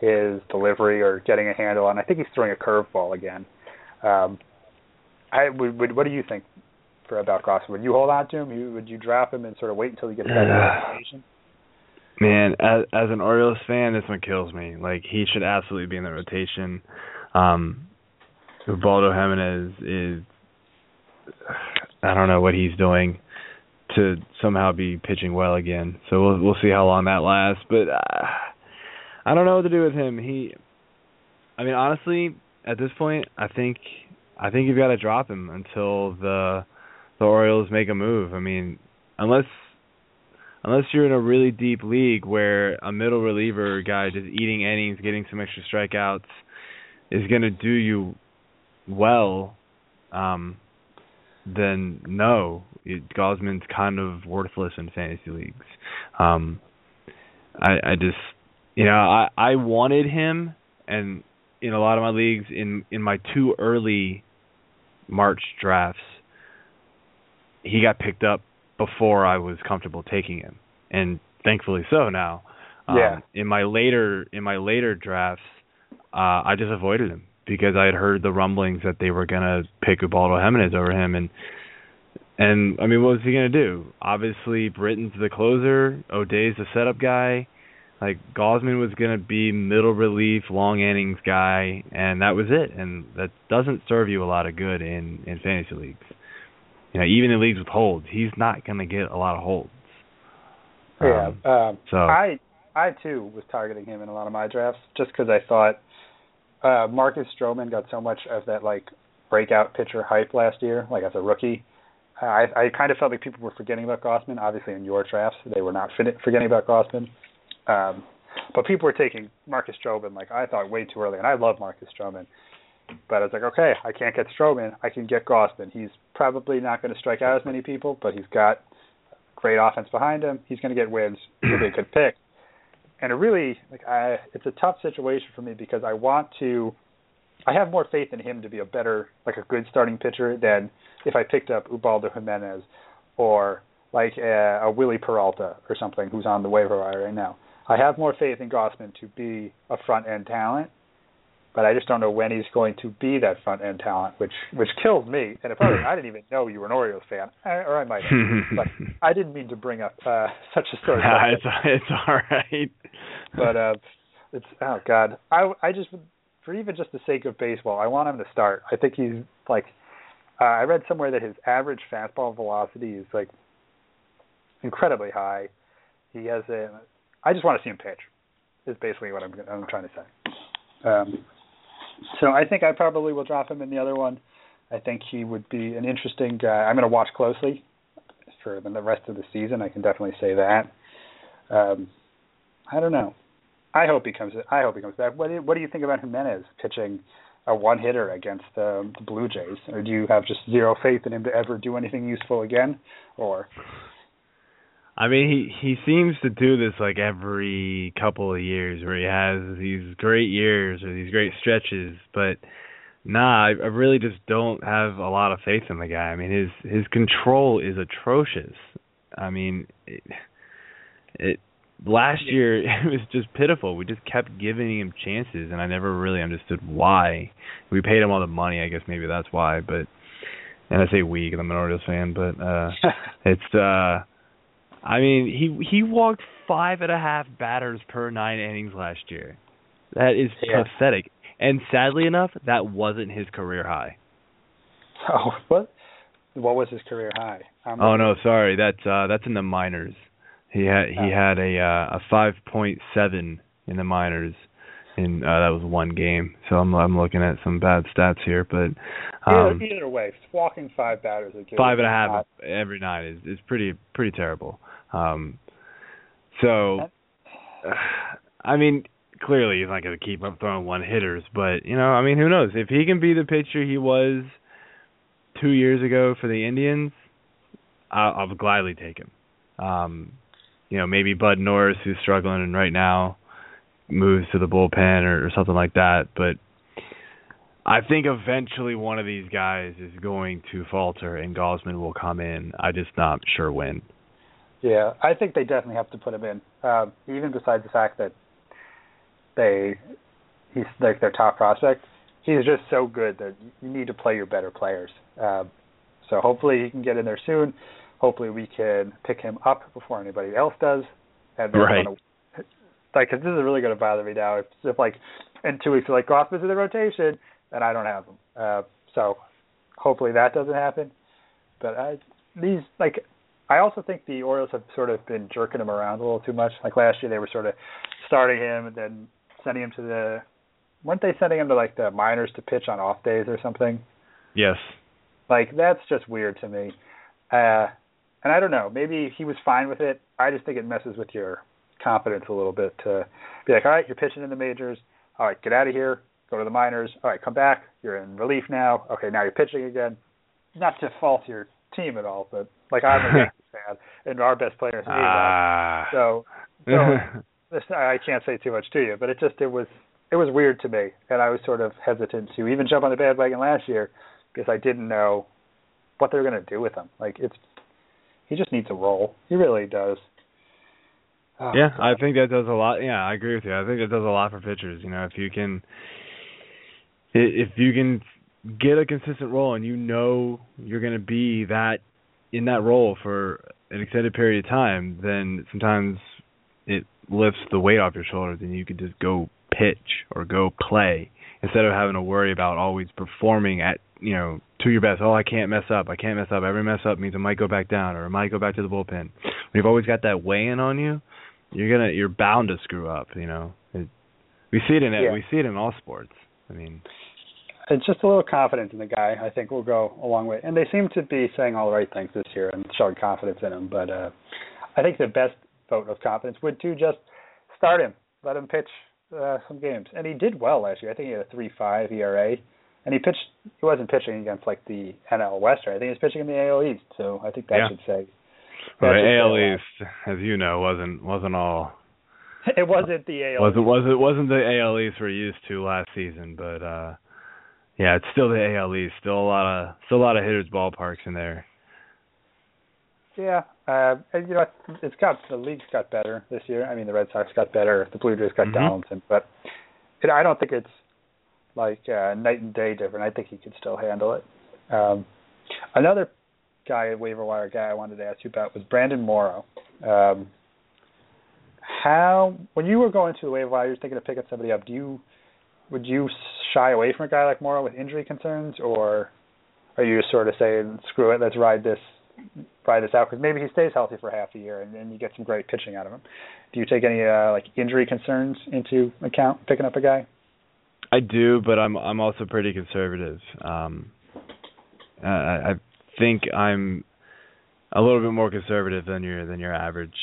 [SPEAKER 1] his delivery or getting a handle on. I think he's throwing a curveball again. Um, I would, would. What do you think for about Gausman? Would you hold on to him? You, would you drop him and sort of wait until he gets the rotation?
[SPEAKER 2] Man, as as an Orioles fan, this one kills me. Like he should absolutely be in the rotation. Um Ubaldo Jimenez is I don't know what he's doing to somehow be pitching well again. So we'll we'll see how long that lasts, but uh, I don't know what to do with him. He I mean honestly, at this point, I think I think you've got to drop him until the the Orioles make a move. I mean, unless unless you're in a really deep league where a middle reliever guy just eating innings, getting some extra strikeouts is going to do you well, um, then no, it, Gausman's kind of worthless in fantasy leagues. Um, I I just you know I I wanted him and in a lot of my leagues in in my two early March drafts he got picked up before I was comfortable taking him, and thankfully so now. Um,
[SPEAKER 1] Yeah.
[SPEAKER 2] In my later in my later drafts, uh, I just avoided him because I had heard the rumblings that they were gonna pick Ubaldo Jimenez over him, and and I mean, what was he gonna do? Obviously, Britton's the closer, O'Day's the setup guy. Like Gausman was going to be middle relief, long innings guy, and that was it. And that doesn't serve you a lot of good in in fantasy leagues. You know, even in leagues with holds, he's not going to get a lot of holds.
[SPEAKER 1] Yeah.
[SPEAKER 2] Um,
[SPEAKER 1] Um,
[SPEAKER 2] so
[SPEAKER 1] I I too was targeting him in a lot of my drafts just because I thought uh, Marcus Stroman got so much of that like breakout pitcher hype last year, like as a rookie. I I kind of felt like people were forgetting about Gausman. Obviously, in your drafts, they were not forgetting about Gausman. Um, but people were taking Marcus Stroman like I thought way too early, and I love Marcus Stroman. But I was like, okay, I can't get Stroman. I can get Gausman. He's probably not going to strike out as many people, but he's got great offense behind him. He's going to get wins. He'll be a good pick. And it really, like, I, it's a tough situation for me because I want to. I have more faith in him to be a better, like a good starting pitcher than if I picked up Ubaldo Jimenez or like uh, a, a Wily Peralta or something who's on the waiver wire right now. I have more faith in Gausman to be a front end talent, but I just don't know when he's going to be that front end talent, which which kills me. And if I, I didn't even know you were an Orioles fan, I, or I might have, but I didn't mean to bring up uh, such a story.
[SPEAKER 2] Nah, it's it's all right.
[SPEAKER 1] but uh, it's oh god, I I just for even just the sake of baseball, I want him to start. I think he's like uh, I read somewhere that his average fastball velocity is like incredibly high. He has a. I just want to see him pitch. Is basically what I'm I'm trying to say. Um, so I think I probably will drop him in the other one. I think he would be an interesting guy. I'm going to watch closely for the rest of the season. I can definitely say that. Um, I don't know. I hope he comes. I hope he comes back. What do you, What do you think about Jimenez pitching a one hitter against um, the Blue Jays, or do you have just zero faith in him to ever do anything useful again? Or
[SPEAKER 2] I mean, he he seems to do this like every couple of years, where he has these great years or these great stretches. But nah, I, I really just don't have a lot of faith in the guy. I mean, his his control is atrocious. I mean, it, it last year it was just pitiful. We just kept giving him chances, and I never really understood why. We paid him all the money. I guess maybe that's why. But and I say we because I'm an Orioles fan, but uh it's uh I mean, he he walked five and a half batters per nine innings last year. That is
[SPEAKER 1] Yeah.
[SPEAKER 2] pathetic. And sadly enough, that wasn't his career high.
[SPEAKER 1] oh, what? What was his career high? Um,
[SPEAKER 2] Oh no, sorry. That's uh that's in the minors. He had he
[SPEAKER 1] Oh.
[SPEAKER 2] had a uh, a 5.7 in the minors and uh that was one game. So I'm I'm looking at some bad stats here, but um
[SPEAKER 1] either, either way, walking five batters a game.
[SPEAKER 2] five and a half every night is is pretty pretty terrible. Um, so, I mean, clearly he's not going to keep up throwing one hitters, but you know, I mean, who knows if he can be the pitcher he was two years ago for the Indians, I'll, I'll gladly take him. Um, you know, maybe Bud Norris, who's struggling right now, moves to the bullpen or, or something like that, but. I think eventually one of these guys is going to falter and Gausman will come in. I'm just not sure when.
[SPEAKER 1] Yeah, I think they definitely have to put him in. Um, even besides the fact that they he's like their top prospect, he's just so good that you need to play your better players. Um, so hopefully he can get in there soon. Hopefully we can pick him up before anybody else does. And
[SPEAKER 2] Right.
[SPEAKER 1] wanna- like, cause this is really going to bother me now. If, if like in two weeks, like Gausman's in the rotation, and I don't have him. Uh, so hopefully that doesn't happen. But I, these like I also think the Orioles have sort of been jerking him around a little too much. Like last year, they were sort of starting him and then sending him to the. weren't they sending him to like the minors to pitch on off days or something?
[SPEAKER 2] Yes.
[SPEAKER 1] Like that's just weird to me. Uh, and I don't know. Maybe he was fine with it. I just think it messes with your confidence a little bit to be like, all right, you're pitching in the majors. All right, get out of here. Go to the minors. All right, come back. You're in relief now. Okay, now you're pitching again. Not to fault your team at all, but like I'm a Yankees fan, and our best players need that.
[SPEAKER 2] Ah.
[SPEAKER 1] So, so this, I can't say too much to you, but it just it was it was weird to me, and I was sort of hesitant to even jump on the bandwagon last year because I didn't know what they were going to do with him. Like it's he just needs a role. He really does. Oh,
[SPEAKER 2] yeah,
[SPEAKER 1] God.
[SPEAKER 2] I think that does a lot. Yeah, I agree with you. I think that does a lot for pitchers. You know, if you can, if you can get a consistent role and you know you're going to be that in that role for an extended period of time, then sometimes it lifts the weight off your shoulders and you can just go pitch or go play instead of having to worry about always performing at you know to your best. Oh, I can't mess up. I can't mess up. Every mess up means I might go back down or I might go back to the bullpen. When you've always got that weigh in on you, you're gonna you're bound to screw up. You know, it, we see it in it.
[SPEAKER 1] Yeah.
[SPEAKER 2] We see it in all sports. I mean,
[SPEAKER 1] it's just a little confidence in the guy. I think will go a long way. And they seem to be saying all the right things this year and showing confidence in him. But uh, I think the best vote of confidence would to just start him, let him pitch uh, some games. And he did well last year. I think he had a three five ERA. And he pitched. He wasn't pitching against like the NL West. Right? I think he was pitching in the AL East. So I think that
[SPEAKER 2] Yeah.
[SPEAKER 1] should say. that
[SPEAKER 2] the
[SPEAKER 1] say a
[SPEAKER 2] AL
[SPEAKER 1] lot.
[SPEAKER 2] East, as you know, wasn't wasn't all
[SPEAKER 1] It wasn't the AL.
[SPEAKER 2] was it was it wasn't the AL East we're used to last season, but uh yeah, it's still the AL East. Still a lot of still a lot of hitters ballparks in there.
[SPEAKER 1] Yeah, uh, and, you know, it's got the league's got better this year. I mean, the Red Sox got better, the Blue Jays got
[SPEAKER 2] Mhm.
[SPEAKER 1] Donaldson, but it, I don't think it's like uh, night and day different. I think he could still handle it. Um, another guy, waiver wire guy, I wanted to ask you about was Brandon Morrow. Um, how, when you were going to the waiver wire, you were thinking of picking somebody up. Do you would you shy away from a guy like Morrow with injury concerns, or are you just sort of saying, screw it, let's ride this ride this out because maybe he stays healthy for half a year and then you get some great pitching out of him. Do you take any uh, like injury concerns into account picking up a guy?
[SPEAKER 2] I do, but I'm I'm also pretty conservative. Um I I think I'm a little bit more conservative than your than your average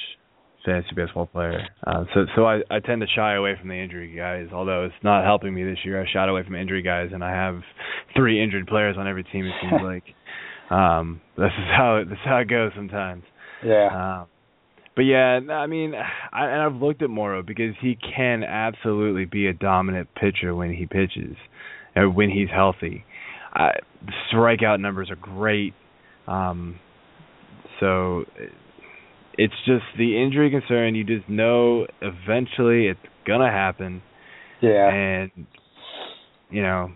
[SPEAKER 2] fantasy baseball player. Uh, so so I I tend to shy away from the injury guys. Although it's not helping me this year, I shied away from injury guys, and I have three injured players on every team. It seems like um this is how this is how it goes sometimes.
[SPEAKER 1] Yeah.
[SPEAKER 2] Um, but yeah, I mean, I, and I've looked at Morrow because he can absolutely be a dominant pitcher when he pitches, or when he's healthy. I, the strikeout numbers are great. Um, so it's just the injury concern. You just know eventually it's gonna happen,
[SPEAKER 1] yeah.
[SPEAKER 2] and you know,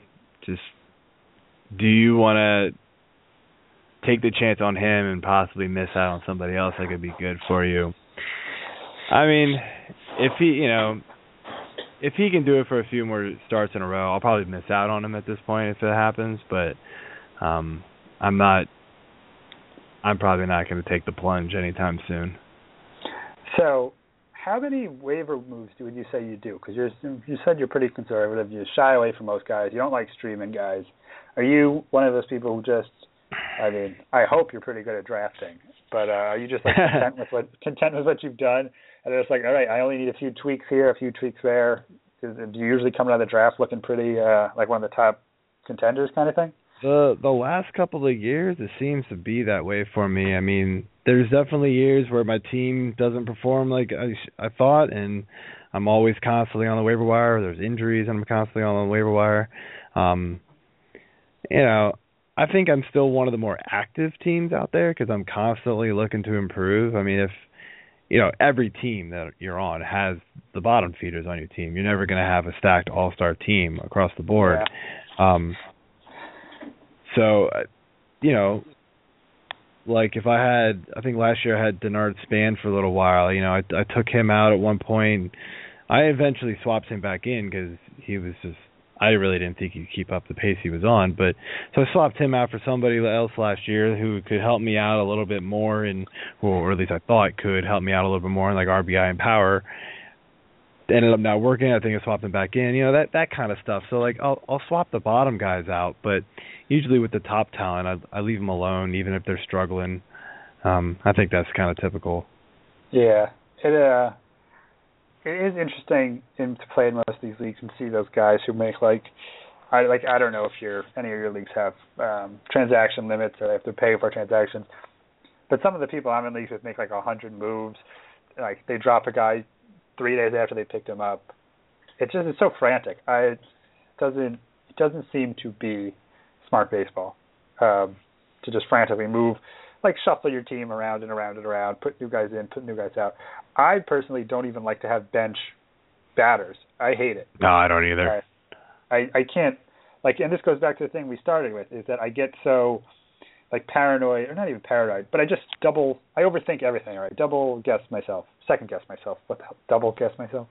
[SPEAKER 2] just do you want to take the chance on him and possibly miss out on somebody else that could be good for you? I mean, if he, you know, if he can do it for a few more starts in a row, I'll probably miss out on him at this point if it happens. But um, I'm not. I'm probably not going to take the plunge anytime soon.
[SPEAKER 1] So, how many waiver moves do would you say you do? Because you're said you're pretty conservative. You shy away from most guys. You don't like streaming guys. Are you one of those people who just? I mean, I hope you're pretty good at drafting, but uh, are you just like content with what content with what you've done? And it's like, all right, I only need a few tweaks here, a few tweaks there. do you usually come out of the draft looking pretty uh, like one of the top contenders, kind of thing?
[SPEAKER 2] The the last couple of years, it seems to be that way for me. I mean, there's definitely years where my team doesn't perform like I I thought, and I'm always constantly on the waiver wire. There's injuries, and I'm constantly on the waiver wire. Um, you know, I think I'm still one of the more active teams out there because I'm constantly looking to improve. I mean, if you know every team that you're on has the bottom feeders on your team, you're never going to have a stacked all-star team across the board. Um, so, uh, you know, like if I had, I think last year I had Denard Span for a little while. You know, I I took him out at one point. I eventually swapped him back in because he was just. I really didn't think he'd keep up the pace he was on, but so I swapped him out for somebody else last year who could help me out a little bit more, and or at least I thought could help me out a little bit more in like RBI and power ended up not working. I think I swapped him back in. You know that that kind of stuff. So like I'll I'll swap the bottom guys out, but usually with the top talent, I I leave them alone even if they're struggling. Um, I think that's kind of typical.
[SPEAKER 1] Yeah, it uh, it is interesting in to play in most of these leagues and see those guys who make like, I like I don't know if your any of your leagues have um, transaction limits or they have to pay for transactions, but some of the people I'm in leagues with make like a hundred moves, like they drop a guy three days after they picked him up. It's just it's so frantic. I it doesn't it doesn't seem to be smart baseball um, to just frantically move like shuffle your team around and around and around, put new guys in, put new guys out. I personally don't even like to have bench batters. I hate it.
[SPEAKER 2] No, I don't either.
[SPEAKER 1] I I can't like and this goes back to the thing we started with is that I get so like paranoid or not even paranoid, but I just double I overthink everything. Right, double guess myself, second guess myself. What the hell? Double guess myself.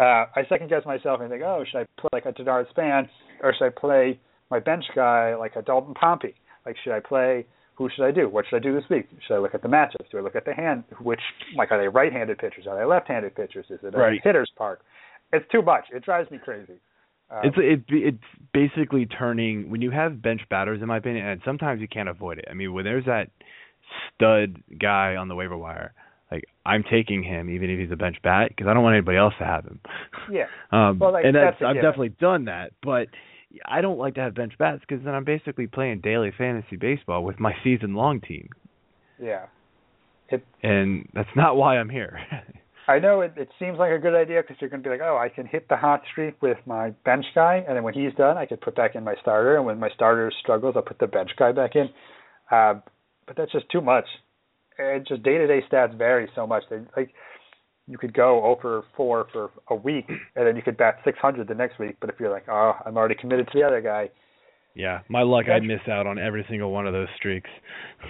[SPEAKER 1] Uh, I second guess myself and think, oh, should I play like a Denard Span or should I play my bench guy like a Dalton Pompey? Like, should I play? Who should I do? What should I do this week? Should I look at the matchups? Do I look at the hand? Which like are they right-handed pitchers? Are they left-handed pitchers? Is it a
[SPEAKER 2] right.
[SPEAKER 1] hitter's park? It's too much. It drives me crazy.
[SPEAKER 2] Um, it's it, it's basically turning when you have bench batters, in my opinion, and sometimes you can't avoid it. I mean, when there's that stud guy on the waiver wire, like I'm taking him even if he's a bench bat because I don't want anybody else to have him.
[SPEAKER 1] Yeah.
[SPEAKER 2] um,
[SPEAKER 1] well, like,
[SPEAKER 2] and
[SPEAKER 1] that's,
[SPEAKER 2] that's I've definitely done that, but I don't like to have bench bats because then I'm basically playing daily fantasy baseball with my season long team.
[SPEAKER 1] Yeah.
[SPEAKER 2] It, and that's not why I'm here.
[SPEAKER 1] I know it, it seems like a good idea because you're going to be like, oh, I can hit the hot streak with my bench guy, and then when he's done, I can put back in my starter, and when my starter struggles, I'll put the bench guy back in. Uh, but that's just too much. And just day to day stats vary so much. They, like you could go over four for a week, and then you could bat 600 the next week. But if you're like, oh, I'm already committed to the other guy.
[SPEAKER 2] Yeah, my luck, I miss out on every single one of those streaks.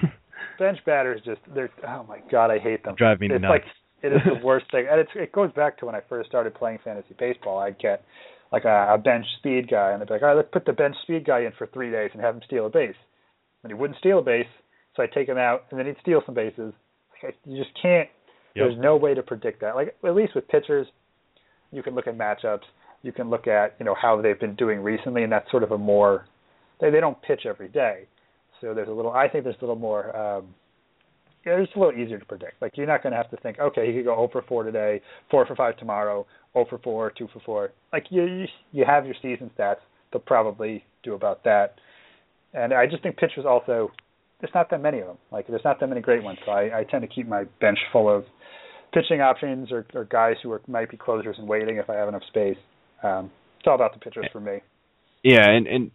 [SPEAKER 1] bench batters just they're oh my god, I hate them.
[SPEAKER 2] Drive me
[SPEAKER 1] it's
[SPEAKER 2] nuts.
[SPEAKER 1] Like, it is the worst thing, and it's it goes back to when I first started playing fantasy baseball. I'd get like a, a bench speed guy, and I'd be like, all right, let's put the bench speed guy in for three days and have him steal a base. And he wouldn't steal a base, so I'd take him out, and then he'd steal some bases. Like, you just can't. Yep. There's no way to predict that. Like at least with pitchers, you can look at matchups. You can look at you know how they've been doing recently, and that's sort of a more. They they don't pitch every day, so there's a little. I think there's a little more. Um, it's a little easier to predict. Like you're not going to have to think, okay, he could go 0 for 4 today, 4 for 5 tomorrow, 0 for 4, 2 for 4. Like you, you, you have your season stats. They'll probably do about that. And I just think pitchers also, there's not that many of them. Like there's not that many great ones. So I, I tend to keep my bench full of pitching options or, or guys who are, might be closers and waiting if I have enough space. Um, it's all about the pitchers for me.
[SPEAKER 2] Yeah, and and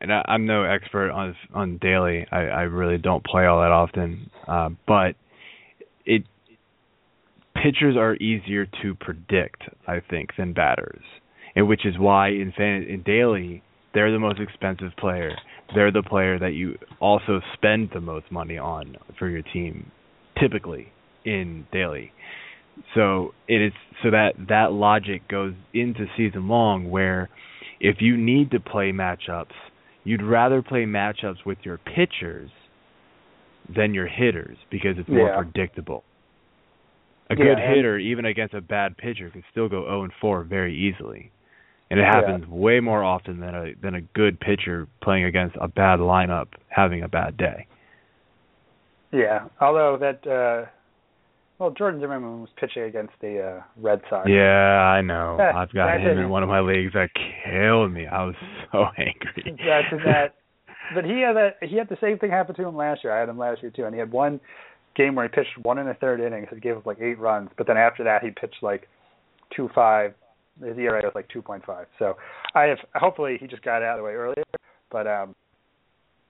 [SPEAKER 2] and I, I'm no expert on on daily. I, I really don't play all that often, uh, but it pitchers are easier to predict, I think, than batters, and which is why in fan, in daily they're the most expensive player. They're the player that you also spend the most money on for your team, typically in daily. So it is so that that logic goes into season long where if you need to play matchups you'd rather play matchups with your pitchers than your hitters because it's more
[SPEAKER 1] yeah.
[SPEAKER 2] predictable. A
[SPEAKER 1] yeah,
[SPEAKER 2] good hitter, even against a bad pitcher, can still go 0 and 4 very easily, and it happens
[SPEAKER 1] yeah.
[SPEAKER 2] way more often than a than a good pitcher playing against a bad lineup having a bad day.
[SPEAKER 1] Yeah, although that uh well, Jordan Zimmermann was pitching against the uh, Red Sox.
[SPEAKER 2] Yeah, I know.
[SPEAKER 1] Yeah,
[SPEAKER 2] I've got him in one of my leagues. That killed me. I was so angry.
[SPEAKER 1] That's that. But he had that. He had the same thing happen to him last year. I had him last year too, and he had one game where he pitched one and a third innings. He gave up like eight runs, but then after that he pitched like two five. His ERA was like two point five. So I have hopefully he just got out of the way earlier. But um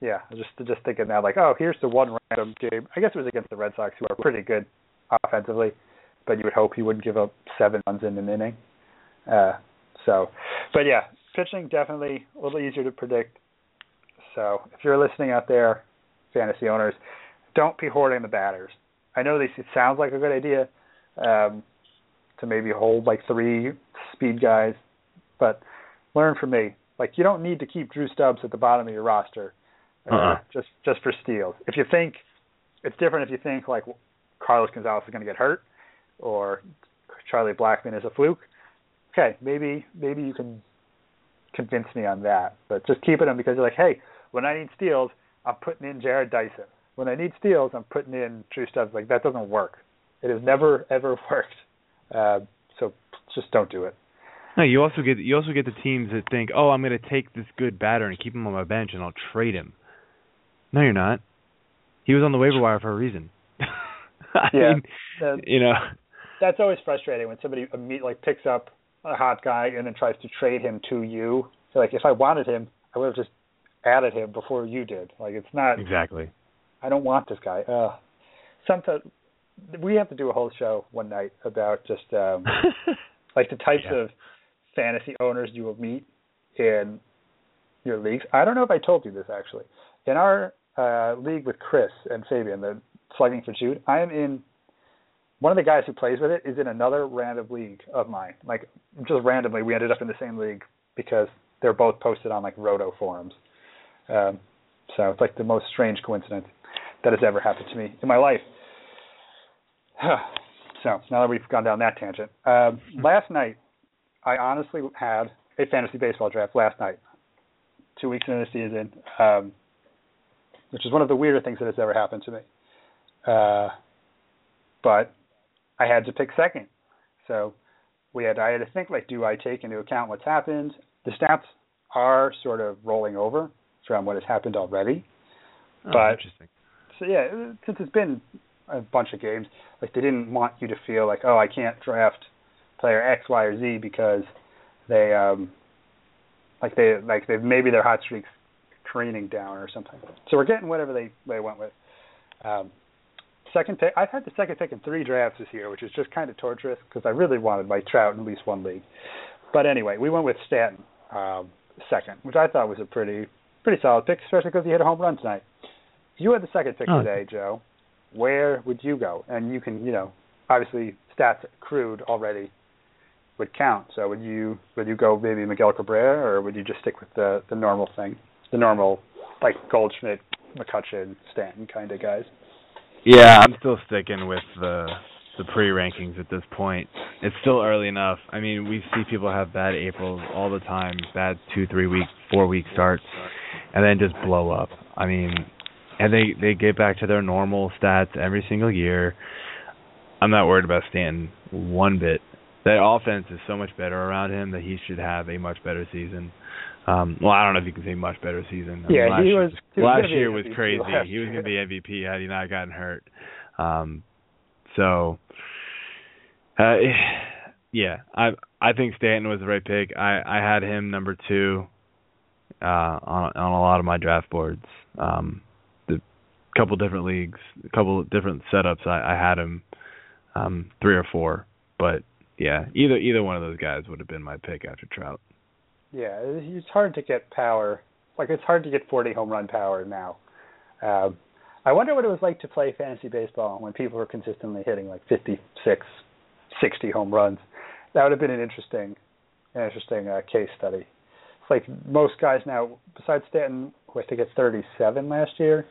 [SPEAKER 1] yeah, just just thinking now like, oh, here's the one random game. I guess it was against the Red Sox, who are pretty good offensively, but you would hope he wouldn't give up seven runs in an inning. Uh, so, but yeah, pitching definitely a little easier to predict. So if you're listening out there, fantasy owners, don't be hoarding the batters. I know this it sounds like a good idea um, to maybe hold like three speed guys, but learn from me. Like you don't need to keep Drew Stubbs at the bottom of your roster uh,
[SPEAKER 2] uh-uh.
[SPEAKER 1] just just for steals. If you think it's different, if you think like Carlos Gonzalez is going to get hurt or Charlie Blackmon is a fluke, okay, maybe maybe you can convince me on that. But just keeping him because you're like, hey, when I need steals, I'm putting in Jarrod Dyson. When I need steals, I'm putting in Drew Stubbs. Like that doesn't work. It has never ever worked. Uh, so just don't do it.
[SPEAKER 2] No, you also get you also get the teams that think, oh, I'm going to take this good batter and keep him on my bench and I'll trade him. No, you're not. He was on the waiver wire for a reason. I
[SPEAKER 1] yeah,
[SPEAKER 2] mean,
[SPEAKER 1] the,
[SPEAKER 2] you know,
[SPEAKER 1] that's always frustrating when somebody like picks up a hot guy and then tries to trade him to you. So like, if I wanted him, I would have just added him before you did. Like, it's not
[SPEAKER 2] exactly.
[SPEAKER 1] I don't want this guy. Uh, sometimes we have to do a whole show one night about just um, like the types
[SPEAKER 2] Yeah.
[SPEAKER 1] of fantasy owners you will meet in your leagues. I don't know if I told you this actually. In our uh, league with Chris and Fabian, the slugging for Jude. I am in. One of the guys who plays with it is in another random league of mine. Like just randomly, we ended up in the same league because they're both posted on like Roto forums. Um, so it's like the most strange coincidence that has ever happened to me in my life. so now that we've gone down that tangent, um, last night I honestly had a fantasy baseball draft last night, two weeks into the season, um, which is one of the weirder things that has ever happened to me. Uh, but I had to pick second, so we had I had to think like, do I take into account what's happened? The stats are sort of rolling over from what has happened already,
[SPEAKER 2] Oh,
[SPEAKER 1] but
[SPEAKER 2] interesting.
[SPEAKER 1] so yeah, since it's been a bunch of games, like they didn't want you to feel like, oh, I can't draft player X, Y, or Z because they um like they like they maybe their hot streaks careening down or something. So we're getting whatever they they went with. Um, second pick, I've had the second pick in three drafts this year, which is just kind of torturous because I really wanted Mike Trout in at least one league. But anyway, we went with Stanton um, second, which I thought was a pretty pretty solid pick, especially because he hit a home run tonight. You had the second pick
[SPEAKER 2] Oh.
[SPEAKER 1] today, Joe, where would you go? And you can, you know, obviously stats accrued already would count. So would you would you go maybe Miguel Cabrera or would you just stick with the the normal thing, the normal like Goldschmidt, McCutchen, Stanton kind of guys?
[SPEAKER 2] Yeah, I'm still sticking with the the pre-rankings at this point. It's still early enough. I mean, we see people have bad Aprils all the time, bad two, three week, four week starts, and then just blow up. I mean, and they they get back to their normal stats every single year. I'm not worried about Stanton one bit. That offense is so much better around him that he should have a much better season. Um, well, I don't know if you can say much better season. I mean,
[SPEAKER 1] Yeah,
[SPEAKER 2] last
[SPEAKER 1] he
[SPEAKER 2] year-
[SPEAKER 1] was- he was
[SPEAKER 2] last year was crazy. He was going to be. MVP had he not gotten hurt. Um, so, uh, yeah, I I think Stanton was the right pick. I I had him number two uh, on on a lot of my draft boards. Um, the couple different leagues, a couple different setups. I, I had him um, three or four, but yeah, either either one of those guys would have been my pick after Trout.
[SPEAKER 1] Yeah, it's hard to get power. Like it's hard to get 40 home run power now. Um, I wonder what it was like to play fantasy baseball when people were consistently hitting like 56, 60 home runs. That would have been an interesting, an interesting uh, case study. It's like most guys now, besides Stanton, who I think hit 37 last year.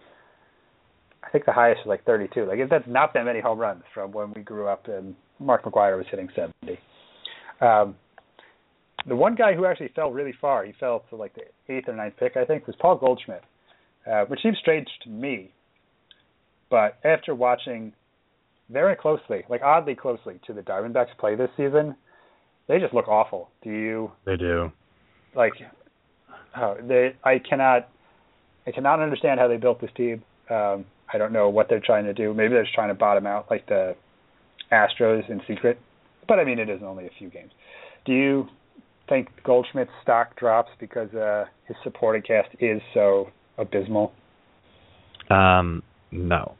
[SPEAKER 1] I think the highest was like 32. Like that's not that many home runs from when we grew up, and Mark McGwire was hitting 70. Um, the one guy who actually fell really far, he fell to like the eighth or ninth pick, I think, was Paul Goldschmidt, uh, which seems strange to me. But after watching very closely, like oddly closely, to the Diamondbacks play this season, they just look awful. Do you
[SPEAKER 2] They do.
[SPEAKER 1] like? Uh, they, I cannot, I cannot understand how they built this team. Um, I don't know what they're trying to do. Maybe they're just trying to bottom out like the Astros in secret. But I mean, it is only a few games. Do you think Goldschmidt's stock drops because uh, his supporting cast is so abysmal?
[SPEAKER 2] Um, no.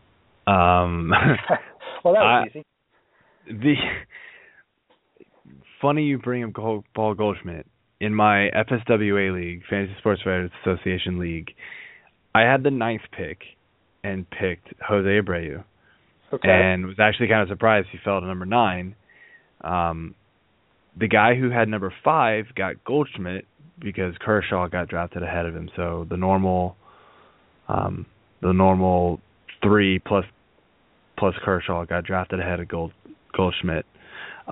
[SPEAKER 2] Um,
[SPEAKER 1] well, that was
[SPEAKER 2] I-
[SPEAKER 1] easy.
[SPEAKER 2] the funny you bring up Gold, Paul Goldschmidt in my FSWA league, Fantasy Sports Writers Association league. I had the ninth pick and picked Jose Abreu,
[SPEAKER 1] Okay.
[SPEAKER 2] and was actually kind of surprised he fell to number nine. Um, the guy who had number five got Goldschmidt because Kershaw got drafted ahead of him. So the normal, um, the normal three plus plus Kershaw got drafted ahead of Gold Goldschmidt,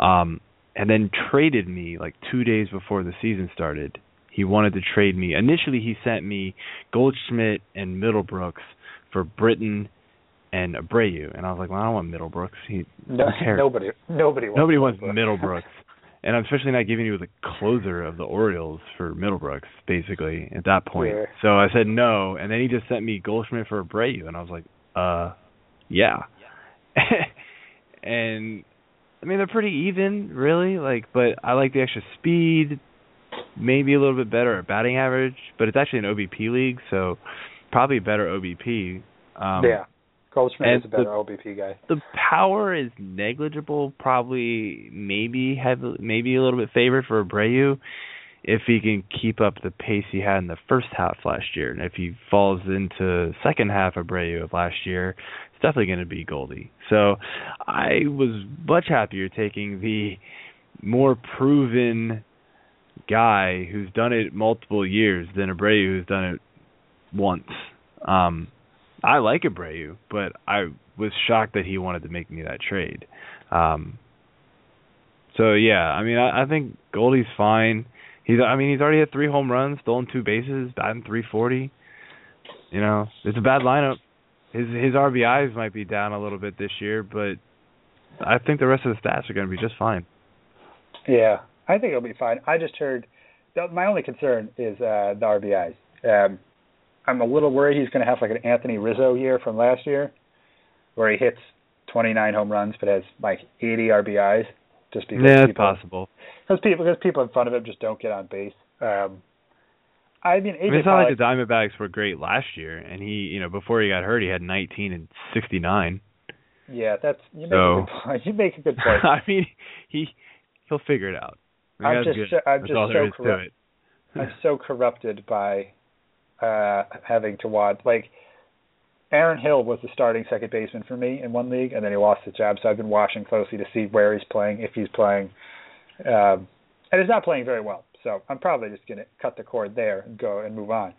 [SPEAKER 2] um, and then traded me like two days before the season started. He wanted to trade me. Initially, he sent me Goldschmidt and Middlebrooks for Britton and Abreu, and I was like, "Well, I don't want Middlebrooks. He
[SPEAKER 1] no, nobody, nobody wants.
[SPEAKER 2] Nobody wants
[SPEAKER 1] Middlebrooks.
[SPEAKER 2] And I'm especially not giving you the closer of the Orioles for Middlebrooks, basically, at that point.
[SPEAKER 1] Yeah.
[SPEAKER 2] So I said no, and then he just sent me Goldschmidt for Abreu, and I was like, uh, yeah. and I mean they're pretty even, really. Like, but I like the extra speed, maybe a little bit better at batting average, but it's actually an OBP league, so probably better OBP. Um,
[SPEAKER 1] yeah, Goldschmidt
[SPEAKER 2] and
[SPEAKER 1] is a better
[SPEAKER 2] the-
[SPEAKER 1] OBP guy.
[SPEAKER 2] the power is negligible. Probably, maybe have maybe a little bit favored for Abreu. if he can keep up the pace he had in the first half last year. And if he falls into second half Abreu of last year, it's definitely going to be Goldie. So I was much happier taking the more proven guy who's done it multiple years than Abreu who's done it once. Um I like Abreu, but I was shocked that he wanted to make me that trade. Um so yeah, I mean I, I think Goldie's fine. He's I mean he's already had three home runs, stolen two bases, batting 340. You know, it's a bad lineup. His his RBIs might be down a little bit this year, but I think the rest of the stats are going to be just fine.
[SPEAKER 1] Yeah, I think it'll be fine. I just heard my only concern is uh the RBIs. Um I'm a little worried he's going to have like an Anthony Rizzo year from last year where he hits 29 home runs but has like 80 RBIs just because
[SPEAKER 2] yeah,
[SPEAKER 1] people,
[SPEAKER 2] possible.
[SPEAKER 1] Because people, because people in front of him just don't get on base. Um, I mean,
[SPEAKER 2] I mean, it's not like the Diamondbacks were great last year, and he, you know, before he got hurt, he had 19 and 69.
[SPEAKER 1] Yeah, that's you make
[SPEAKER 2] So-
[SPEAKER 1] a good point. You make a good point.
[SPEAKER 2] I mean, he he'll figure it out. The
[SPEAKER 1] I'm just
[SPEAKER 2] good.
[SPEAKER 1] I'm
[SPEAKER 2] That's
[SPEAKER 1] just so corrupt.
[SPEAKER 2] it.
[SPEAKER 1] I'm so corrupted by uh having to watch like Aaron Hill was the starting second baseman for me in one league, and then he lost his job. So I've been watching closely to see where he's playing, if he's playing, um, and he's not playing very well. So I'm probably just going to cut the cord there and go and move on.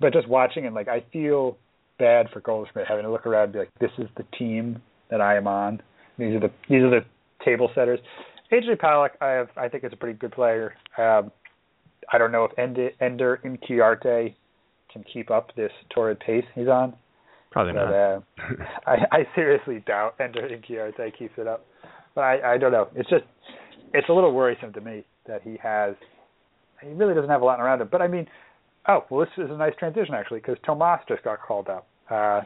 [SPEAKER 1] But just watching and like I feel bad for Goldschmidt having to look around and be like, this is the team that I am on. These are the these are the table setters. AJ Pollock, I have I think is a pretty good player. Um, I don't know if Ender, Ender Inciarte can keep up this torrid pace he's on.
[SPEAKER 2] Probably
[SPEAKER 1] But
[SPEAKER 2] not.
[SPEAKER 1] uh, I, I seriously doubt Ender Inciarte keeps it up. But I, I don't know. It's just it's a little worrisome to me that he has he really doesn't have a lot around him. But I mean, oh well, this is a nice transition actually because Tomas just got called up uh,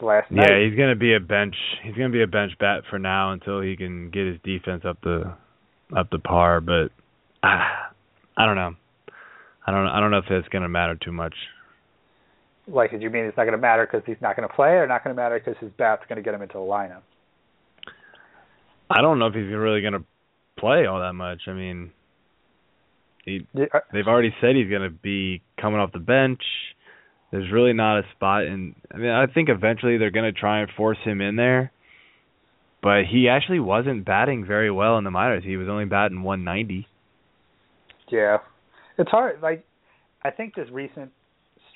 [SPEAKER 1] last night.
[SPEAKER 2] yeah, he's gonna be a bench. He's gonna be a bench bat for now until he can get his defense up to up to par. But ah, I don't know. I don't. I don't know if it's gonna matter too much.
[SPEAKER 1] Like, did you mean it's not going to matter because he's not going to play, or not going to matter because his bat's going to get him into the lineup?
[SPEAKER 2] I don't know if he's really gonna play all that much. I mean, he they've already said he's gonna be coming off the bench. There's really not a spot, and I mean, I think eventually they're gonna try and force him in there. But he actually wasn't batting very well in the minors. He was only batting 190.
[SPEAKER 1] Yeah, it's hard. Like, I think this recent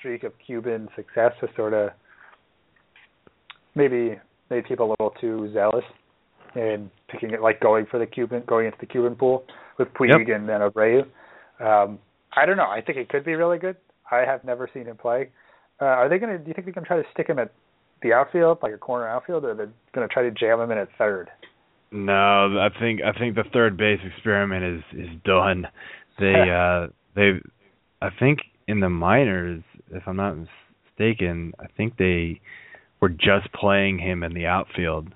[SPEAKER 1] streak of Cuban success has sort of maybe made people a little too zealous in picking it, like going for the Cuban, going into the Cuban pool with Puig
[SPEAKER 2] Yep.
[SPEAKER 1] and then Abreu. Um, I don't know. I think it could be really good. I have never seen him play. Uh, are they gonna? Do you think they're gonna try to stick him at the outfield, like a corner outfield, or they're gonna try to jam him in at third?
[SPEAKER 2] No, I think I think the third base experiment is is done. They uh they I think in the minors, if I'm not mistaken, I think they were just playing him in the outfield.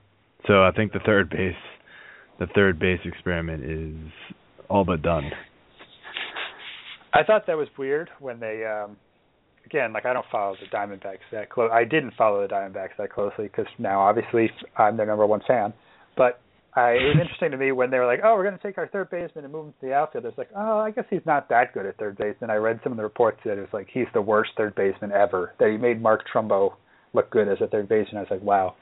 [SPEAKER 2] So I think the third base the third base experiment is all but done.
[SPEAKER 1] I thought that was weird when they um again like I don't follow the Diamondbacks that close. I didn't follow the Diamondbacks that closely because now obviously I'm their number one fan. But I, it was interesting to me when they were like, "Oh, we're going to take our third baseman and move him to the outfield." It's like, "Oh, I guess he's not that good at third base." And I read some of the reports that it was like he's the worst third baseman ever. That he made Mark Trumbo look good as a third baseman. I was like, "Wow."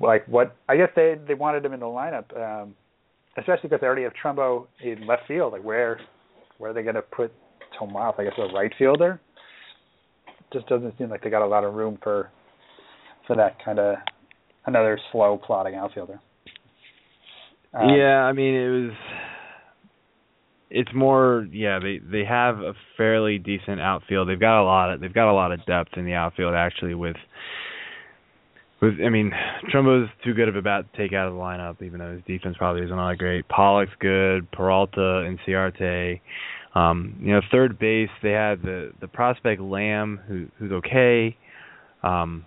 [SPEAKER 1] Like what? I guess they they wanted him in the lineup, um, especially because they already have Trumbo in left field. Like where where are they going to put Tomas? I guess a right fielder. Just doesn't seem like they got a lot of room for for that kind of another slow plodding outfielder. Um,
[SPEAKER 2] yeah, I mean it was it's more yeah, they they have a fairly decent outfield. They've got a lot of they've got a lot of depth in the outfield actually with with I mean, Trumbo's too good of a bat to take out of the lineup, even though his defense probably isn't all that great. Pollock's good, Peralta Inciarte. Um, you know, third base they had the the prospect Lamb who who's okay. Um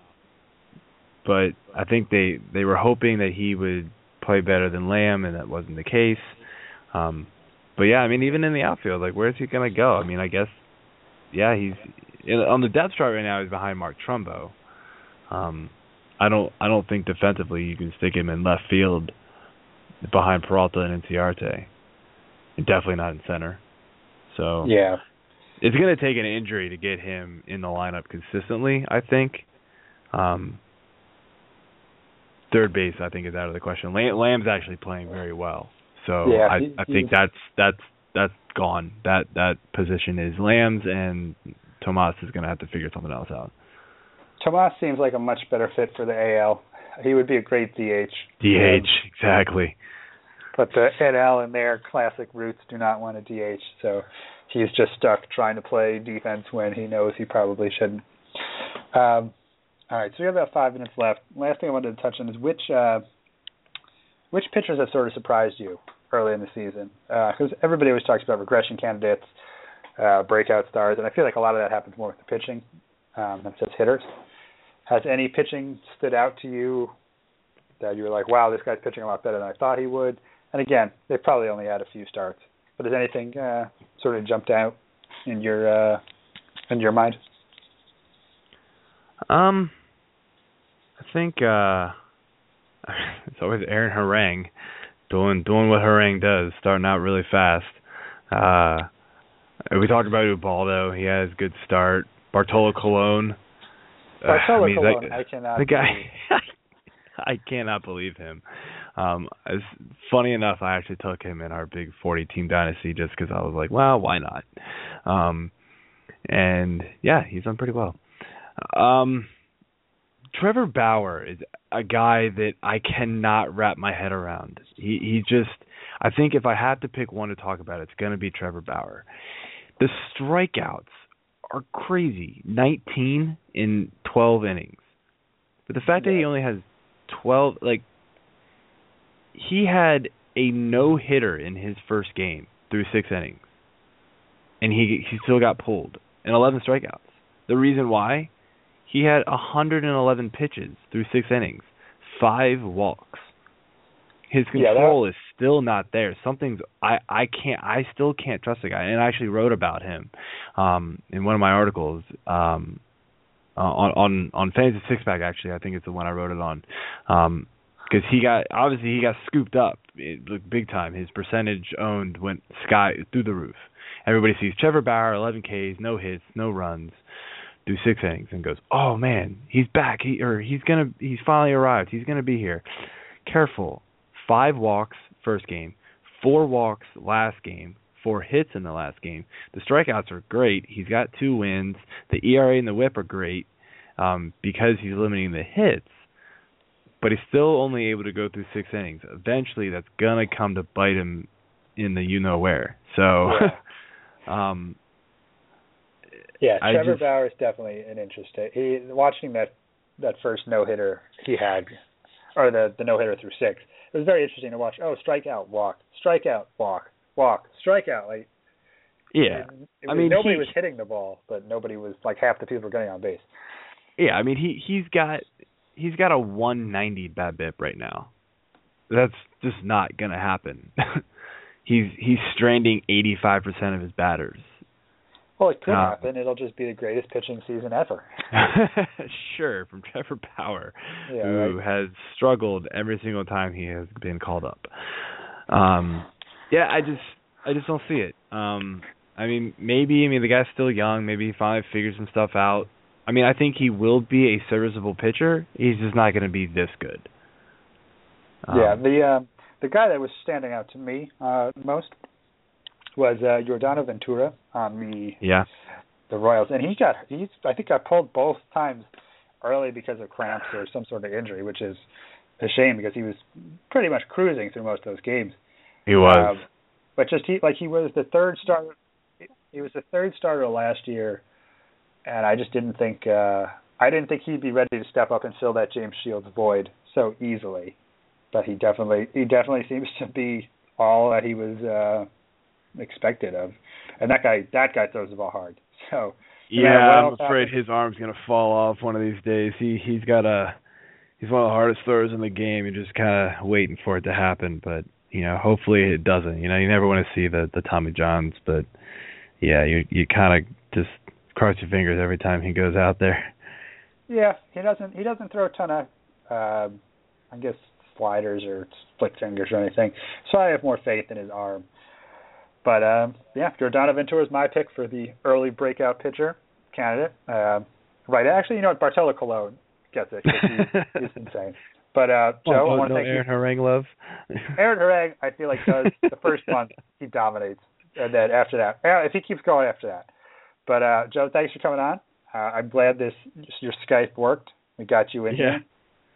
[SPEAKER 2] but I think they they were hoping that he would play better than Lamb and that wasn't the case. Um but yeah, I mean even in the outfield, like where's he gonna go? I mean I guess yeah, he's on the depth chart right now he's behind Mark Trumbo. Um I don't I don't think defensively you can stick him in left field behind Peralta and Inciarte. And definitely not in center. So
[SPEAKER 1] yeah,
[SPEAKER 2] it's going to take an injury to get him in the lineup consistently. I think. Um, third base, I think, is out of the question. Lamb's actually playing very well, so
[SPEAKER 1] yeah,
[SPEAKER 2] I,
[SPEAKER 1] he,
[SPEAKER 2] I think that's that's that's gone. That that position is Lamb's, and Tomas is going to have to figure something else out.
[SPEAKER 1] Tomas seems like a much better fit for the AL. He would be a great DH.
[SPEAKER 2] DH, exactly.
[SPEAKER 1] But the NL and their classic roots do not want a DH, so he's just stuck trying to play defense when he knows he probably shouldn't. Um, all right, so we have about five minutes left. Last thing I wanted to touch on is which uh, which pitchers have sort of surprised you early in the season? Because uh, everybody always talks about regression candidates, uh, breakout stars, and I feel like a lot of that happens more with the pitching um, than just hitters. Has any pitching stood out to you that you were like, wow, this guy's pitching a lot better than I thought he would? And again, they probably only had a few starts, but has anything uh, sort of jumped out in your uh, in your mind?
[SPEAKER 2] Um, I think uh, it's always Aaron Harang doing doing what Harang does, starting out really fast. Uh, we talked about Ubaldo. He has good start. Bartolo Colon.
[SPEAKER 1] Bartolo uh, I mean, Colon. I cannot.
[SPEAKER 2] The guy. I cannot believe him. Um, as funny enough, I actually took him in our big 40 team dynasty just because I was like, well, why not? Um, and yeah, he's done pretty well. Um, Trevor Bauer is a guy that I cannot wrap my head around. He he just I think if I had to pick one to talk about, it's going to be Trevor Bauer. The strikeouts are crazy. 19 in 12 innings. But the fact that he only has 12 like he had a no-hitter in his first game through 6 innings. And he he still got pulled and 11 strikeouts. The reason why he had 111 pitches through six innings, five walks. His control
[SPEAKER 1] yeah,
[SPEAKER 2] is still not there. Something's I I can't I still can't trust the guy. And I actually wrote about him um, in one of my articles um, uh, on on on Fantasy Six Pack. Actually, I think it's the one I wrote it on. Um, because he got obviously he got scooped up it looked big time. His percentage owned went sky through the roof. Everybody sees Trevor Bauer, 11 Ks, no hits, no runs do six innings and goes, "Oh man, he's back. He or he's gonna he's finally arrived. He's gonna be here." Careful. Five walks first game, four walks last game, four hits in the last game. The strikeouts are great. He's got two wins. The ERA and the WHIP are great um, because he's limiting the hits. But he's still only able to go through six innings. Eventually, that's gonna come to bite him in the you know where. So,
[SPEAKER 1] yeah.
[SPEAKER 2] um,
[SPEAKER 1] yeah, Trevor
[SPEAKER 2] just,
[SPEAKER 1] Bauer is definitely an interesting. He watching that that first no hitter he had, or the the no hitter through six. It was very interesting to watch. Oh, strikeout, walk, strikeout, walk, walk, strikeout. Like
[SPEAKER 2] yeah,
[SPEAKER 1] it, it
[SPEAKER 2] I
[SPEAKER 1] was,
[SPEAKER 2] mean
[SPEAKER 1] nobody
[SPEAKER 2] he,
[SPEAKER 1] was hitting the ball, but nobody was like half the people were getting on base.
[SPEAKER 2] Yeah, I mean he he's got he's got a 190 BABIP right now. That's just not gonna happen. he's he's stranding 85% of his batters.
[SPEAKER 1] Well, it could
[SPEAKER 2] uh,
[SPEAKER 1] happen. It'll just be the greatest pitching season ever.
[SPEAKER 2] sure, from Trevor Bauer,
[SPEAKER 1] yeah,
[SPEAKER 2] who
[SPEAKER 1] right.
[SPEAKER 2] has struggled every single time he has been called up. Um, yeah, I just I just don't see it. Um, I mean, maybe I mean the guy's still young. Maybe he finally figures some stuff out. I mean, I think he will be a serviceable pitcher. He's just not going to be this good. Um,
[SPEAKER 1] yeah, the uh, the guy that was standing out to me uh, most was uh, Yordano Ventura on the
[SPEAKER 2] yeah
[SPEAKER 1] the Royals, and he got he's I think got pulled both times early because of cramps or some sort of injury, which is a shame because he was pretty much cruising through most of those games.
[SPEAKER 2] He was,
[SPEAKER 1] um, but just he like he was the third starter. He was the third starter last year, and I just didn't think uh I didn't think he'd be ready to step up and fill that James Shields void so easily. But he definitely he definitely seems to be all that he was uh expected of. And that guy that guy throws the ball hard. So
[SPEAKER 2] yeah, I'm afraid happens, his arm's gonna fall off one of these days. He he's got a he's one of the hardest throwers in the game. You're just kind of waiting for it to happen, but you know, hopefully it doesn't. You know, you never want to see the the Tommy Johns, but yeah, you you kind of just cross your fingers every time he goes out there.
[SPEAKER 1] Yeah, he doesn't he doesn't throw a ton of uh, I guess sliders or split fingers or anything. So I have more faith in his arm. But um, yeah, Yordano Ventura is my pick for the early breakout pitcher candidate. Uh, right, actually, you know what? Bartolo Colon gets it. He's, he's insane. But uh, Joe,
[SPEAKER 2] oh,
[SPEAKER 1] I want
[SPEAKER 2] no
[SPEAKER 1] to thank
[SPEAKER 2] Aaron
[SPEAKER 1] you.
[SPEAKER 2] Harang love.
[SPEAKER 1] Aaron Harang, I feel like does the first month he dominates, and then after that, if he keeps going after that. But uh, Joe, thanks for coming on. Uh, I'm glad this your Skype worked. We got you in
[SPEAKER 2] Yeah.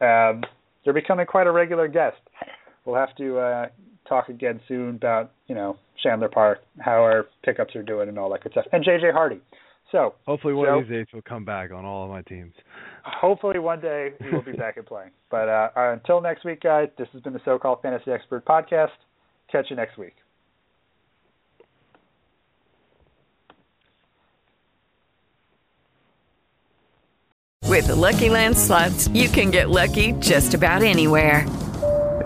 [SPEAKER 1] here. Um, you're becoming quite a regular guest. We'll have to uh, talk again soon about you know Chandler Park, how our pickups are doing, and all that good stuff, and JJ Hardy. So
[SPEAKER 2] Hopefully one
[SPEAKER 1] Joe?
[SPEAKER 2] of these days he'll come back on all of my teams.
[SPEAKER 1] hopefully one day he will be back and playing. But uh, uh, until next week, guys, this has been the So-Called Fantasy Expert Podcast. Catch you next week.
[SPEAKER 3] With the Lucky Land slots, you can get lucky just about anywhere.